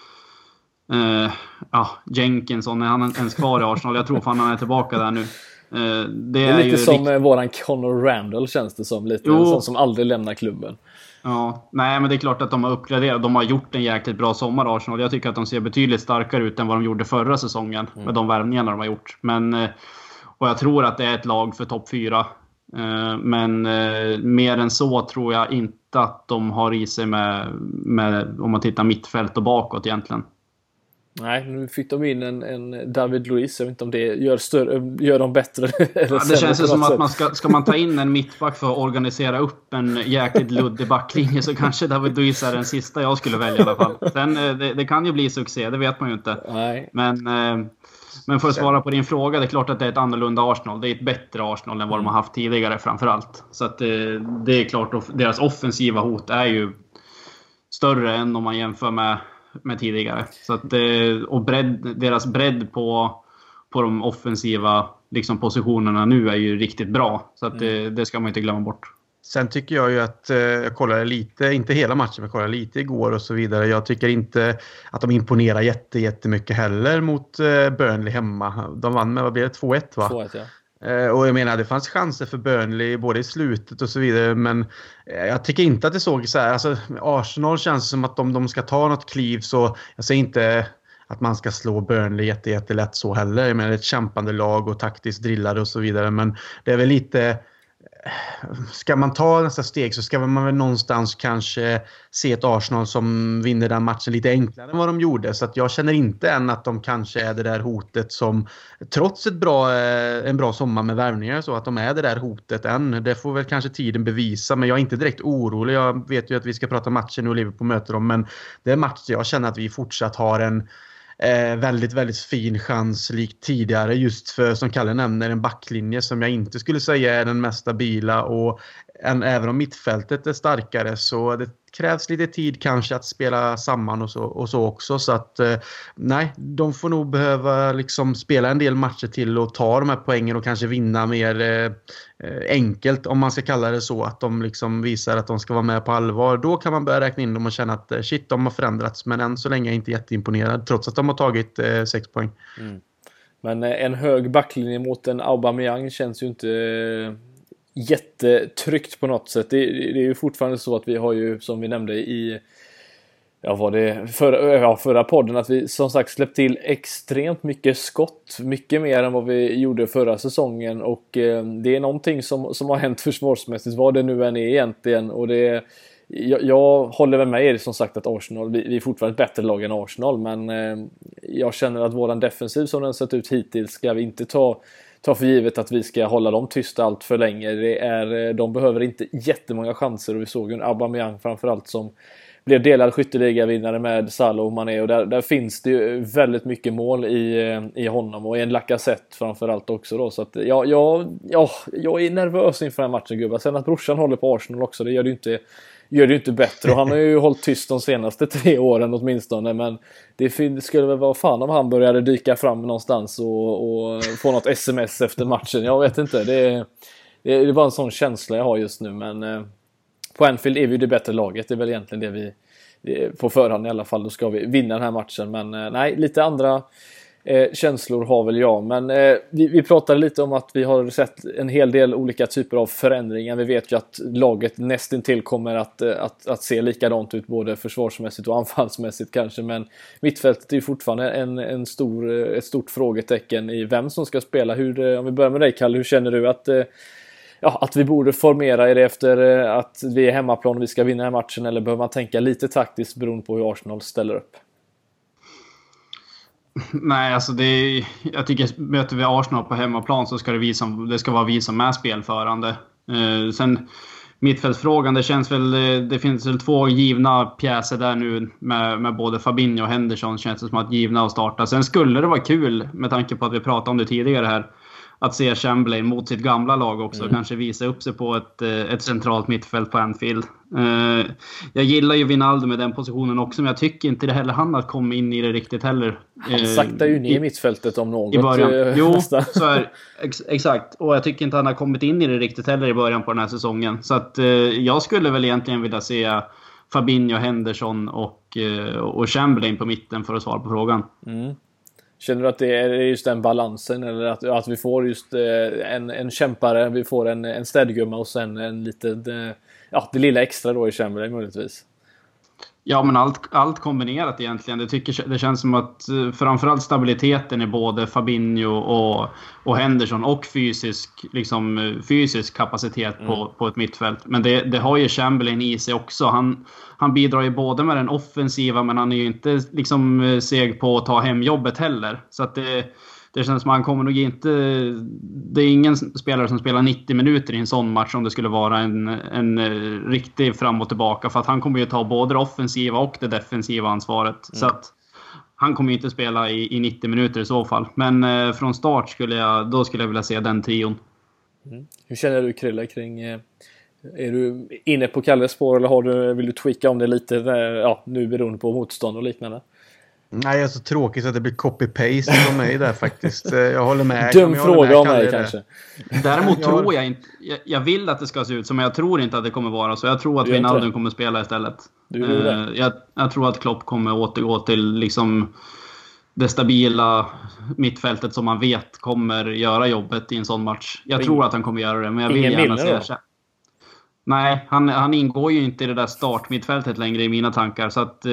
Speaker 2: uh, ja, Jenkinson, är han ens kvar i Arsenal? Jag tror fan han är tillbaka där nu.
Speaker 1: Eh, det, det är, är lite som rikt... våran Connor Randall känns det som. Lite, en sån som aldrig lämnar klubben.
Speaker 2: Ja, nej men det är klart att de har uppgraderat. De har gjort en jäkligt bra sommar Arsenal. Jag tycker att de ser betydligt starkare ut än vad de gjorde förra säsongen. Mm. Med de värvningarna de har gjort. Men, eh, och jag tror att det är ett lag för topp 4. Eh, men mer än så tror jag inte att de har i sig med, med om man tittar mittfält och bakåt egentligen.
Speaker 1: Nej, nu fick de in en, en David Luiz. Jag vet inte om det gör, större, gör dem bättre.
Speaker 2: Eller ja, det känns ju som sätt. att man ska, ska man ta in en mittback för att organisera upp en jäkligt luddig backlinje så kanske David Luiz är den sista jag skulle välja i alla fall. Sen, eh, det, det kan ju bli succé, det vet man ju inte.
Speaker 1: Nej.
Speaker 2: Men, eh, men för att svara på din fråga, det är klart att det är ett annorlunda Arsenal. Det är ett bättre Arsenal än vad de har haft tidigare framförallt. Så att det, eh, det är klart, deras offensiva hot är ju större än om man jämför med med tidigare. Så att, eh, och bredd, deras bredd på, på de offensiva liksom, positionerna nu är ju riktigt bra. Så att, mm. det, det ska man inte glömma bort.
Speaker 3: Sen tycker jag ju att, eh, jag kollade lite, inte hela matchen, men kollade lite igår och så vidare. Jag tycker inte att de imponerar jätte, jättemycket heller mot eh, Burnley hemma. De vann med, vad blev det, 2-1 va?
Speaker 1: 2-1 ja.
Speaker 3: Eh, och jag menar, det fanns chanser för Burnley både i slutet och så vidare. Men eh, jag tycker inte att det såg så här. Alltså, Arsenal känns som att om de ska ta något kliv så... Jag säger inte att man ska slå Burnley jättelätt så heller. Jag menar det är ett kämpande lag och taktiskt drillade och så vidare. Men det är väl lite ska man ta nästa steg så ska man väl någonstans kanske se ett Arsenal som vinner den matchen lite enklare än vad de gjorde. Så att jag känner inte än att de kanske är det där hotet som, trots ett bra, eh, en bra sommar med värvningar, så att de är det där hotet än. Det får väl kanske tiden bevisa, men jag är inte direkt orolig. Jag vet ju att vi ska prata matchen nu och Liverpool möter dem, men det är matcher jag känner att vi fortsatt har en eh, väldigt, väldigt fin chans likt tidigare just för, som Kalle nämner, en backlinje som jag inte skulle säga är den mest stabila och än även om mittfältet är starkare så det krävs lite tid kanske att spela samman och så, och så också. Så att eh, nej, de får nog behöva liksom spela en del matcher till och ta de här poängen och kanske vinna mer eh, eh, enkelt om man ska kalla det så. Att de liksom visar att de ska vara med på allvar. Då kan man börja räkna in dem och känna att eh, shit, de har förändrats. Men än så länge är jag inte jätteimponerad trots att de har tagit eh, sex poäng. Mm.
Speaker 1: Men en hög backlinje mot en Aubameyang känns ju inte jättetryggt på något sätt. Det, det, är ju fortfarande så att vi har ju, som vi nämnde i ja, var det förra, ja, förra podden, att vi som sagt släppt till extremt mycket skott. Mycket mer än vad vi gjorde förra säsongen och eh, det är någonting som, som har hänt försvarsmässigt, vad det nu än är egentligen. Och det, jag, jag håller med er som sagt att Arsenal, vi, vi är fortfarande ett bättre lag än Arsenal, men eh, jag känner att våran defensiv som den sett ut hittills ska vi inte ta ta för givet att vi ska hålla dem tysta allt för länge. Det är, eh, de behöver inte jättemånga chanser och vi såg ju en Aubameyang framförallt som blev delad skytteligavinnare med Salah och Mané och där, där, finns det ju väldigt mycket mål i, eh, i honom och i en Lacazette framförallt också då. Så att ja, ja, ja, jag är nervös inför den här matchen gubbar. Sen att brorsan håller på Arsenal också, det gör det ju inte gör det inte bättre. Och han har ju hållit tyst de senaste tre åren åtminstone. Men det skulle väl vara fan om han började dyka fram någonstans och, och få något sms efter matchen. Jag vet inte. Det är, det är bara en sån känsla jag har just nu. Men eh, på Anfield är vi ju det bättre laget. Det är väl egentligen det vi på förhand i alla fall. Då ska vi vinna den här matchen. Men eh, nej, lite andra eh, känslor har väl jag. Men eh, vi, vi pratade lite om att vi har sett en hel del olika typer av förändringar. Vi vet ju att laget nästintill kommer att, eh, att, att se likadant ut både försvarsmässigt och anfallsmässigt kanske. Men mittfältet är ju fortfarande en, en stor, eh, ett stort frågetecken i vem som ska spela. Hur, om vi börjar med dig Kalle, hur känner du att ja, att vi borde formera er efter eh, att vi är hemmaplan och vi ska vinna den här matchen eller behöver man tänka lite taktiskt beroende på hur Arsenal ställer upp?
Speaker 2: Nej, alltså det är, jag tycker möter vi Arsenal på hemmaplan så ska det, vi som, det ska vara vi som är spelförande. Eh, sen mittfältsfrågan, det känns väl... Eh, det finns väl två givna pjäser där nu med, med både Fabinho och Henderson. Känns det som att givna att starta. Sen skulle det vara kul, med tanke på att vi pratade om det tidigare här, att se Chamberlain mot sitt gamla lag också. Mm. Kanske visa upp sig på ett, eh, ett centralt mittfält på Anfield. Uh, jag gillar ju Wijnaldum med den positionen också, men jag tycker inte det heller han har kommit in i det riktigt heller.
Speaker 1: Han uh, saktar ju ner i, mittfältet om något.
Speaker 2: I början. Jo, så är, ex, exakt. Och jag tycker inte han har kommit in i det riktigt heller i början på den här säsongen. Så att jag skulle väl egentligen vilja se Fabinho, Henderson och, och Chamberlain på mitten för att svara på frågan. Mm.
Speaker 1: Känner du att det är just den balansen eller att, att vi får just eh, en, en kämpare, vi får en, en städgumma och sen en liten, eh, ja det lilla extra då i Chamberlain möjligtvis?
Speaker 2: Ja, men allt, allt kombinerat egentligen. Det, tycker, det känns som att eh, framförallt stabiliteten i både Fabinho och, och Henderson och fysisk, liksom, fysisk kapacitet mm. på, på ett mittfält. Men det, det har ju Chamberlain i sig också. Han, han bidrar ju både med den offensiva, men han är ju inte liksom eh, seg på att ta hem jobbet heller. Så att det, det känns som att han kommer nog inte... Det är ingen spelare som spelar 90 minuter i en sån match om det skulle vara en, en eh, riktig fram och tillbaka. För att han kommer ju ta både det offensiva och det defensiva ansvaret. Mm. Så att han kommer ju inte spela i, i 90 minuter i så fall. Men eh, från start skulle jag, då skulle jag vilja se den trion.
Speaker 1: Mm. Hur känner du Krille kring eh är du inne på Kalles spår eller har du, vill du tweaka om det lite ja, nu beroende på motstånd och liknande?
Speaker 3: Nej, det är så tråkigt att det blir copy-paste från mig där faktiskt. Jag håller med.
Speaker 1: Dum fråga av mig kanske.
Speaker 2: Däremot jag... tror jag inte... Jag, jag, vill att det ska se ut så, men jag tror inte att det kommer vara så. Jag tror att Wijnaldum kommer spela istället. Du uh, jag, jag, tror att Klopp kommer återgå till liksom det stabila mittfältet som man vet kommer göra jobbet i en sån match. Jag tror att han kommer göra det, men jag vill gärna se... Nej, han, han ingår ju inte i det där startmittfältet längre i mina tankar. Så att, eh,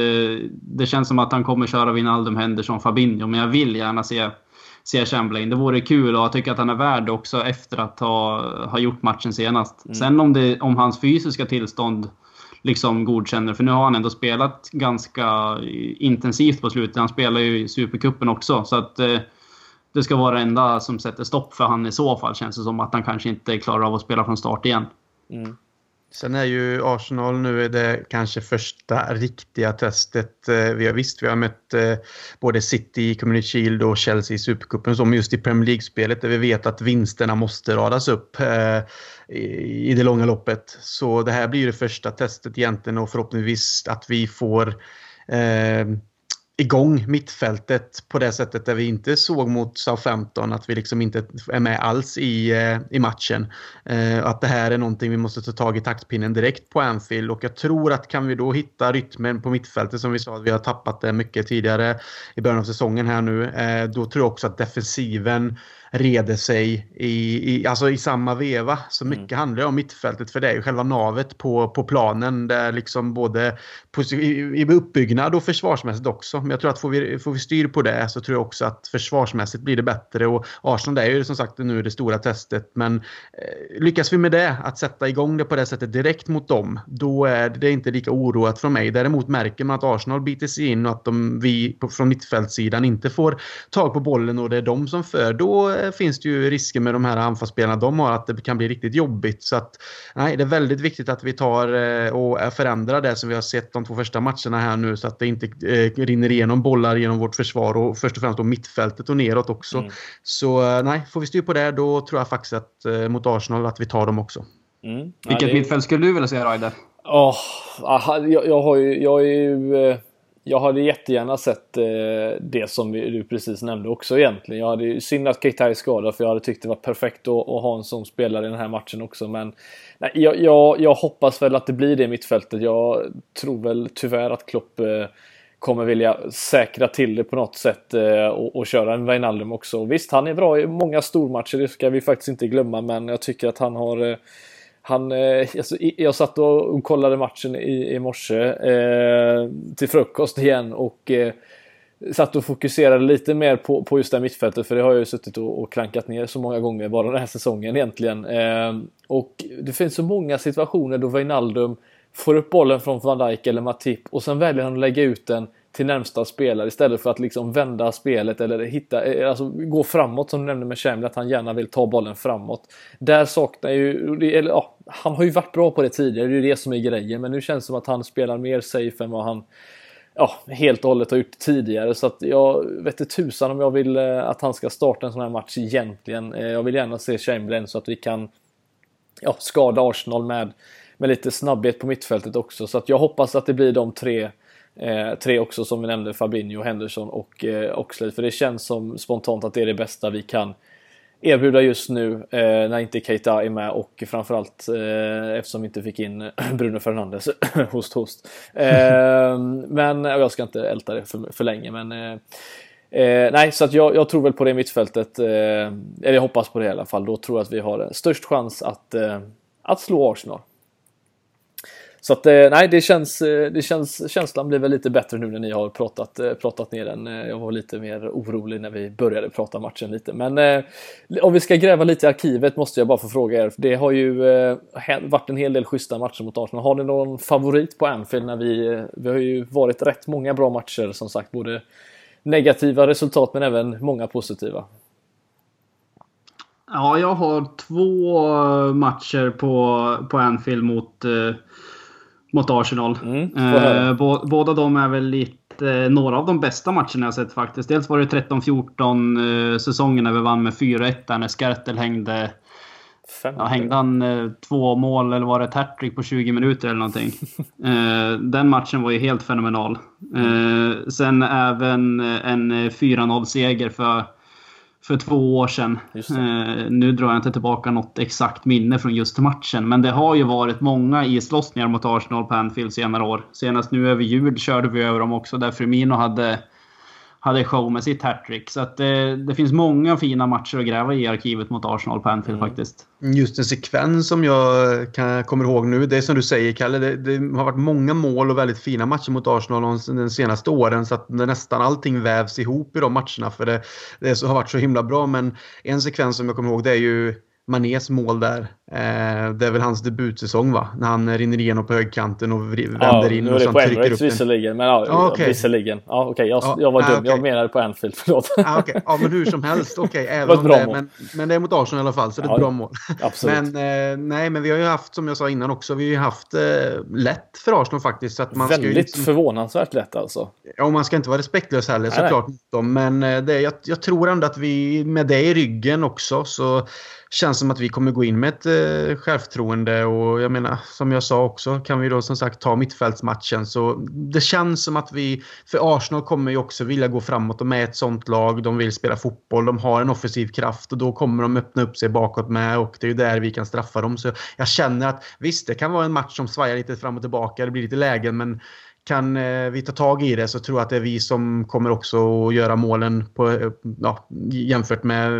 Speaker 2: det känns som att han kommer köra Wijnaldum, Henderson, Fabinho. Men jag vill gärna se, se Chamberlain. Det vore kul och jag tycker att han är värd också efter att ha, ha gjort matchen senast. Mm. Sen om, det, om hans fysiska tillstånd liksom godkänner. För nu har han ändå spelat ganska intensivt på slutet. Han spelar ju i Supercupen också. Så att eh, det ska vara det enda som sätter stopp för han i så fall. Känns det som att han kanske inte klarar av att spela från start igen. Mm.
Speaker 3: Sen är ju Arsenal nu är det kanske första riktiga testet. Eh, vi har visst, vi har mött eh, både City i Community Shield och Chelsea i Supercupen som just i Premier League-spelet där vi vet att vinsterna måste radas upp eh, i det långa loppet. Så det här blir det första testet egentligen och förhoppningsvis att vi får igång mittfältet på det sättet där vi inte såg mot Southampton att vi liksom inte är med alls i, eh, i matchen. Eh, att det här är någonting vi måste ta tag i taktpinnen direkt på Anfield och jag tror att kan vi då hitta rytmen på mittfältet som vi sa att vi har tappat det mycket tidigare i början av säsongen här nu. Eh, då tror jag också att defensiven reder sig i, i, alltså i samma veva. Så mm. mycket mm. handlar om mittfältet för det är ju själva navet på, på planen. Där liksom både i, i uppbyggnad och försvarsmässigt också. Men jag tror att får vi, får vi styr på det så tror jag också att försvarsmässigt blir det bättre. Och Arsenal det är ju som sagt nu det stora testet. Men eh, lyckas vi med det, att sätta igång det på det sättet direkt mot dem, då är det inte lika oroat från mig. Däremot märker man att Arsenal biter sig in och att de, vi på, från mittfältssidan inte får tag på bollen och det är de som för. Då finns det ju risker med de här anfallsspelarna de har att det kan bli riktigt jobbigt. Så att, nej, det är väldigt viktigt att vi tar eh, och förändrar det som vi har sett de två första matcherna här nu så att det inte eh, rinner igenom bollar genom vårt försvar och först och främst då mittfältet och neråt också. Mm. Så eh, nej, får vi styr på det då tror jag faktiskt att mot Arsenal att vi tar dem också.
Speaker 2: Mm. Vilket det... mittfält skulle du vilja se Raide?
Speaker 1: Oh, jag, jag, har ju, jag är ju jag hade jättegärna sett eh, det som du precis nämnde också egentligen. Jag hade ju synd att Keita är skadad för jag hade tyckt det var perfekt att, att, ha en sån spelare i den här matchen också. Men nej, jag, jag, jag, hoppas väl att det blir det mittfältet. Jag tror väl tyvärr att Klopp eh, kommer vilja säkra till det på något sätt eh, och, och, köra en Wijnaldum också. Visst, han är bra i många stormatcher, det ska vi faktiskt inte glömma, men jag tycker att han har eh, han, eh, alltså, jag satt och kollade matchen i, i morse eh, till frukost igen och eh, satt och fokuserade lite mer på, på just det här mittfältet för det har jag ju suttit och, och klankat ner så många gånger bara den här säsongen egentligen. Eh, och det finns så många situationer då Wijnaldum får upp bollen från Van Dijk eller Matip och sen väljer han att lägga ut den till närmsta spelare istället för att liksom vända spelet eller hitta, eh, alltså gå framåt som du nämnde med Chamberlain, att han gärna vill ta bollen framåt. Där saknar ju, eller ja, han har ju varit bra på det tidigare, det är ju det som är grejen, men nu känns det som att han spelar mer safe än vad han ja, helt och hållet har gjort tidigare. Så att jag vet inte tusan om jag vill eh, att han ska starta en sån här match egentligen. Eh, jag vill gärna se Chamberlain så att vi kan ja, skada Arsenal med, med lite snabbhet på mittfältet också. Så att jag hoppas att det blir de tre Eh, tre också som vi nämnde, Fabinho, Henderson och eh, Oxlade. För det känns som spontant att det är det bästa vi kan erbjuda just nu eh, när inte Keita är med och framförallt eh, eftersom vi inte fick in Bruno Fernandes. host host. Eh, men eh, jag ska inte älta det för, för länge men eh, eh, nej, så att jag, jag, tror väl på det mittfältet. Eh, eller jag hoppas på det i alla fall. Då tror jag att vi har eh, störst chans att, eh, att slå Arsenal. Så att eh, nej, det känns, eh, det känns, känslan blir väl lite bättre nu när ni har pratat, eh, pratat ner den. Jag var lite mer orolig när vi började prata matchen lite. Men eh, om vi ska gräva lite i arkivet måste jag bara få fråga er. Det har ju eh, varit en hel del schyssta matcher mot Arsenal. Har ni någon favorit på Anfield? När vi, vi har ju varit rätt många bra matcher som sagt. Både negativa resultat men även många positiva.
Speaker 2: Ja, jag har två matcher på, på Anfield mot eh mot Arsenal. Mm, eh, båda de är väl lite, eh, några av de bästa matcherna jag sett faktiskt. Dels var det 13-14 eh, säsongen när vi vann med 4-1 där när Skertel hängde Ja, hängde han eh, två mål eller var det ett hattrick på 20 minuter eller någonting. eh, den matchen var ju helt fenomenal. Eh, sen även en 4-0 seger för för två år sedan. Eh, nu drar jag inte tillbaka något exakt minne från just matchen, men det har ju varit många islossningar mot Arsenal på Anfield senare år. Senast nu över jul körde vi över dem också, där Firmino hade, hade show med sitt hattrick. Så att det, det, finns många fina matcher att gräva i arkivet mot Arsenal på Anfield mm. faktiskt.
Speaker 3: Just en sekvens som jag kan, kommer ihåg nu, det är som du säger Kalle, det, det, har varit många mål och väldigt fina matcher mot Arsenal de senaste åren så att nästan allting vävs ihop i de matcherna för det, det har varit så himla bra. Men en sekvens som jag kommer ihåg det är ju Manés mål där. Eh, det är väl hans debutsäsong va? När han rinner igenom på högkanten och vänder ja, in och sen trycker upp
Speaker 1: den. visserligen. Men ja, ah, okay. visserligen. Ja, okay. jag, ja, jag var dum. Okay. Jag menade på Anfield. Förlåt.
Speaker 3: Ah, okay. Ja, men hur som helst. Okej, okay. även om det, men, men det är mot Arsenal i alla fall, så det är ett bra mål.
Speaker 1: Absolut.
Speaker 3: Men, eh, nej, men vi har ju haft, som jag sa innan också, vi har ju haft eh, lätt för Arsenal faktiskt. Så att man
Speaker 1: Väldigt
Speaker 3: ska
Speaker 1: ju liksom, förvånansvärt lätt alltså.
Speaker 3: Ja, man ska inte vara respektlös heller såklart. Men eh, det, jag, jag tror ändå att vi med det i ryggen också så känns som att vi kommer gå in med ett eh, självförtroende och jag menar som jag sa också kan vi då som sagt ta mittfältsmatchen så det känns som att vi för Arsenal kommer ju också vilja gå framåt De är ett sånt lag. De vill spela fotboll, de har en offensiv kraft och då kommer de öppna upp sig bakåt med och det är ju där vi kan straffa dem. Så jag känner att visst, det kan vara en match som svajar lite fram och tillbaka. Det blir lite lägen men kan eh, vi ta tag i det så tror jag att det är vi som kommer också att göra målen på, eh, ja, jämfört med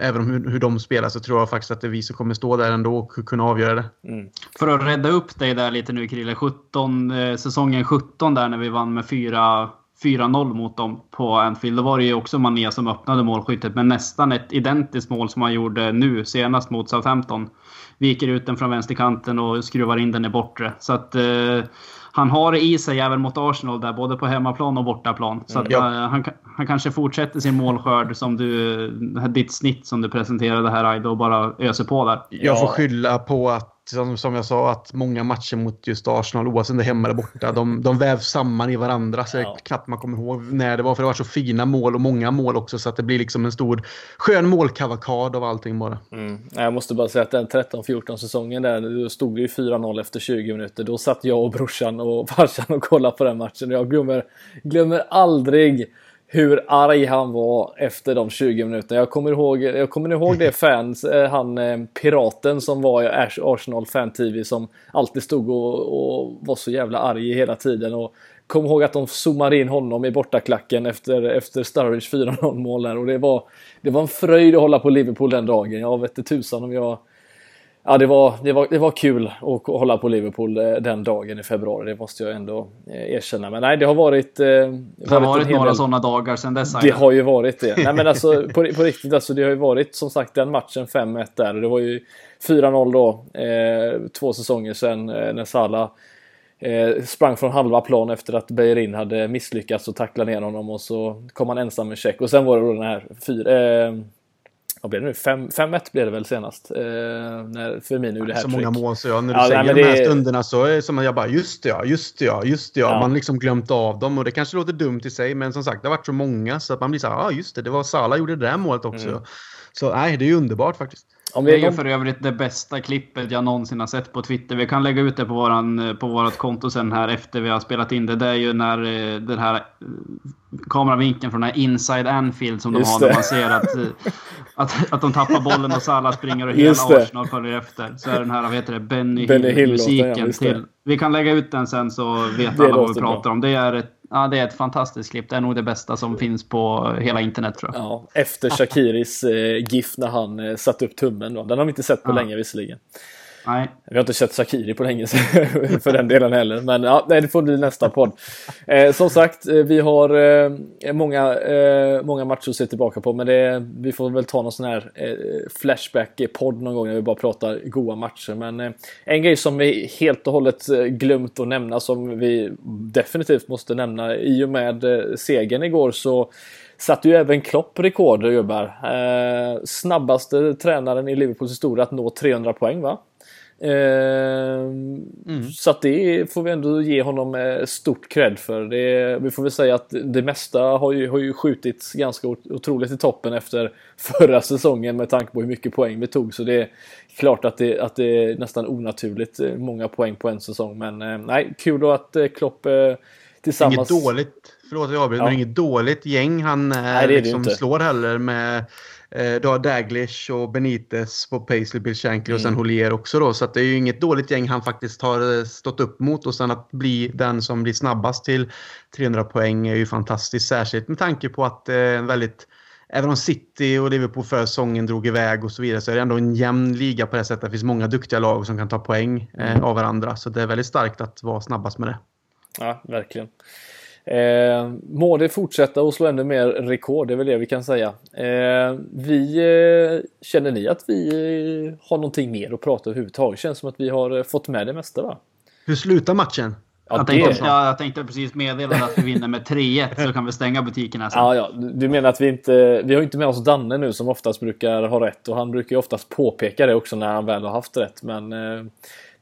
Speaker 3: även hur, hur de spelar så tror jag faktiskt att det är vi som kommer stå där ändå och kunna avgöra det. Mm.
Speaker 2: För att rädda upp dig där lite nu Krille. 17, eh, säsongen 17 där när vi vann med 4 4-0 mot dem på Anfield. Då var det ju också Mané som öppnade målskyttet med nästan ett identiskt mål som han gjorde nu senast mot Southampton. Viker ut den från vänsterkanten och skruvar in den i bortre. Så att eh, han har det i sig även mot Arsenal där, både på hemmaplan och bortaplan. Så att, mm. han, han kanske fortsätter sin målskörd som du, ditt snitt som du presenterade här Aido och bara öser på där.
Speaker 3: Jag får skylla på att som, som jag sa, att många matcher mot just Arsenal, oavsett om det är hemma eller borta, de, de vävs samman i varandra. Så ja. knappt man kommer ihåg när det var. För det var så fina mål och många mål också. Så att det blir liksom en stor skön målkavakad av allting bara.
Speaker 1: Mm. Jag måste bara säga att den 13-14 säsongen där, då stod det ju 4-0 efter 20 minuter. Då satt jag och brorsan och farsan och kollade på den matchen. Jag glömmer, glömmer aldrig hur arg han var efter de 20 minuterna. Jag kommer ihåg, jag kommer ihåg det fans, eh, han eh, piraten som var i Arsenal Fan TV som alltid stod och, och var så jävla arg hela tiden. Och kom ihåg att de zoomade in honom i bortaklacken efter, efter Sturridge 4-0 mål där. Och det var, det var en fröjd att hålla på Liverpool den dagen. Jag vet inte tusan om jag Ja, det var, det, var, det var kul att hålla på Liverpool eh, den dagen i februari. Det måste jag ändå eh, erkänna. Men nej, det har varit... Eh,
Speaker 2: det har varit några del... sådana dagar sedan dess.
Speaker 1: Det har ju varit det. nej, men alltså på, på riktigt, alltså, det har ju varit som sagt den matchen 5-1 där. Det var ju 4-0 då, eh, två säsonger sedan eh, när Salah eh, sprang från halva plan efter att Beirin hade misslyckats och tackla ner honom och så kom han ensam med check. Och sen var det då den här fyra, vad blev det nu? 5-1 blev det väl senast. Eh, när Firmino gjorde
Speaker 3: hattrick. Så många mål så jag, när du ja, säger nej, de här det... stunderna så är det som att jag bara just det ja, just det ja, just det ja. ja. Man liksom glömt av dem och det kanske låter dumt i sig men som sagt det har varit så många så att man blir så här, ja ah, just det, det var Sala gjorde det där målet också. Mm. Så nej, det är ju underbart faktiskt.
Speaker 2: Om det är ju för övrigt det bästa klippet jag någonsin har sett på Twitter. Vi kan lägga ut det på, våran, på vårat konto sen här efter vi har spelat in det. Det är ju när eh, den här eh, kameravinkeln från den här Inside Anfield som de Just har. Där man ser att, eh, att, att de tappar bollen och Salah springer och hela Arsenal följer efter. Så är den här, vad heter det, Benny, Benny Hill-musiken ja, till. Vi kan lägga ut den sen så vet alla vad vi pratar bra. om. Det är ett Ja, det är ett fantastiskt klipp. Det är nog det bästa som finns på hela internet tror jag.
Speaker 1: Ja, efter Shakiris eh, GIF när han eh, satte upp tummen. Då. Den har vi inte sett på ja. länge visserligen.
Speaker 2: Nej.
Speaker 1: Vi har inte sett Sakiri på länge för den delen heller. Men ja, det får bli nästa podd. Eh, som sagt, eh, vi har eh, många, eh, många matcher att se tillbaka på. Men det, vi får väl ta någon sån här eh, Flashback-podd någon gång när vi bara pratar goa matcher. Men eh, en grej som vi helt och hållet eh, glömt att nämna som vi definitivt måste nämna. I och med eh, segern igår så satte ju även Klopp rekord gubbar. Eh, snabbaste tränaren i Liverpools historia att nå 300 poäng va? Eh, mm. Så att det får vi ändå ge honom eh, stort cred för. Det, vi får väl säga att det mesta har ju, har ju skjutits ganska otroligt i toppen efter förra säsongen med tanke på hur mycket poäng vi tog. Så det är klart att det, att det är nästan onaturligt eh, många poäng på en säsong. Men nej, kul att Klopp tillsammans...
Speaker 3: Inget dåligt, förlåt jag avbryter,
Speaker 1: Ja.
Speaker 3: men inget dåligt gäng han eh,
Speaker 1: Nej,
Speaker 3: liksom slår heller med eh, du har Daglish och Benitez på Paisley, Bill Shankly och sen
Speaker 1: Mm.
Speaker 3: Holier också då. Så att det är ju inget dåligt gäng han faktiskt har eh, stått upp mot och sen att bli den som blir snabbast till 300 poäng är ju fantastiskt. Särskilt med tanke på att en väldigt Även om City och Liverpool förra säsongen drog iväg och så vidare så är det ändå en jämn liga på det sättet. Det finns många duktiga lag som kan ta poäng eh,
Speaker 1: Mm.
Speaker 3: av varandra. Så det är väldigt starkt att vara snabbast med det.
Speaker 1: Ja, verkligen. Eh, må det fortsätta och slå ännu mer rekord, det är väl det vi kan säga. Eh, vi, eh, känner ni att vi eh, har någonting mer att prata överhuvudtaget? Känns som att vi har eh, fått med det mesta va?
Speaker 3: Hur slutar matchen?
Speaker 1: Ja,
Speaker 2: jag,
Speaker 1: det...
Speaker 2: tänkte, jag, jag tänkte precis meddela att vi vinner med 3-1 så kan vi stänga butikerna sen.
Speaker 1: Ja, ja, du menar att vi inte... Vi har inte med oss Danne nu som oftast brukar ha rätt och han brukar ju oftast påpeka det också när han väl har haft rätt. Men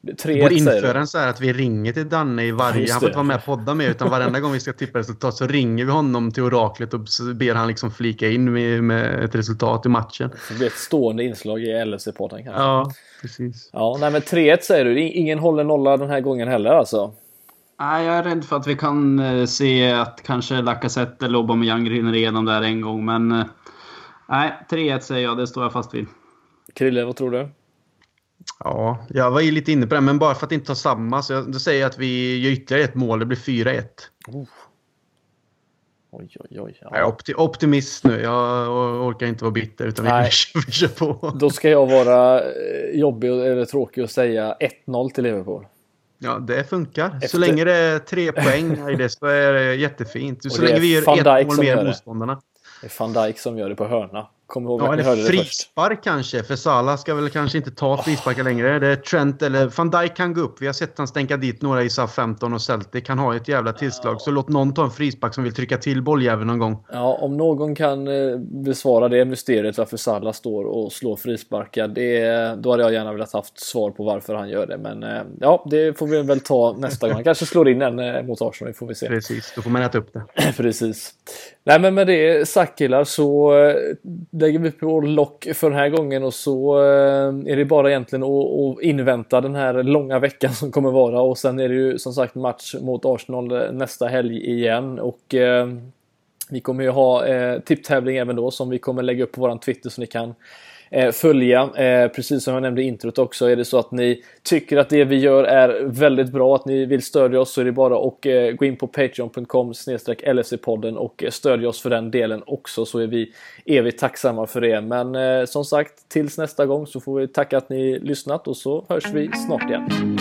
Speaker 1: eh,
Speaker 3: Vi
Speaker 1: 3-1
Speaker 3: borde införa en så här att vi ringer till Danne i varje... Han får inte vara med och podda med utan varenda gång vi ska tippa resultat så ringer vi honom till oraklet och ber han liksom flika in med, med ett resultat i matchen.
Speaker 1: Det blir ett stående inslag i LFC-podden kanske.
Speaker 3: Ja, precis.
Speaker 1: Ja, nej men 3-1 säger du. Ingen håller nolla den här gången heller alltså.
Speaker 2: Nej, jag är rädd för att vi kan eh, se att kanske Lacazette eller Aubameyang rinner igenom där en gång. Men eh, nej, 3-1 säger jag. Det står jag fast vid.
Speaker 1: Krille, vad tror du?
Speaker 3: Ja, jag var ju lite inne på det, men bara för att inte ta samma så jag, då säger jag att vi gör ytterligare ett mål. Det blir 4-1.
Speaker 1: Oj, oj, oj.
Speaker 3: Jag är
Speaker 1: Ja.
Speaker 3: opti optimist nu. Jag orkar inte vara bitter utan vi,
Speaker 1: Nej.
Speaker 3: vi, kör, vi kör på.
Speaker 1: Då ska jag vara eh, jobbig eller tråkig och säga 1-0 till Liverpool.
Speaker 3: Ja, det funkar.
Speaker 1: Efter-
Speaker 3: Så länge det är tre poäng i det så är det jättefint. Så länge vi gör ett mål mer än motståndarna.
Speaker 1: Det är van Dijk som gör det på hörna. Kom ihåg
Speaker 3: Ja,
Speaker 1: att ni hörde det först.
Speaker 3: frispark kanske. För Salah ska väl kanske inte ta frisparkar längre. Det är Trent eller Van Dijk kan gå upp. Vi har sett han stänka dit några i SA 15 och Celtic. Han har ett jävla tillslag. Så låt någon ta en frispark som vill trycka till bolljäveln någon gång.
Speaker 1: Ja, om någon kan eh, besvara det mysteriet varför Salah står och slår frisparkar, det, då hade jag gärna velat haft svar på varför han gör det. Men eh, ja, det får vi väl ta nästa gång. Han kanske slår in en eh, mot Arsenal, det får vi se.
Speaker 3: Precis, då får man äta upp det.
Speaker 1: Precis. Nej men med det sagt killar så eh, lägger vi på lock för den här gången och så eh, är det bara egentligen att, invänta den här långa veckan som kommer vara. Och sen är det ju som sagt match mot Arsenal eh, nästa helg igen. Och vi kommer ju ha tipptävling även då som vi kommer lägga upp på våran Twitter så ni kan Eh, följa. Eh, precis som jag nämnde i introt också, är det så att ni tycker att det vi gör är väldigt bra, att ni vill stödja oss så är det bara att eh, gå in på patreon.com LSE-podden och stödja oss för den delen också så är vi evigt tacksamma för det. Men som sagt, tills nästa gång så får vi tacka att ni lyssnat och så hörs vi snart igen.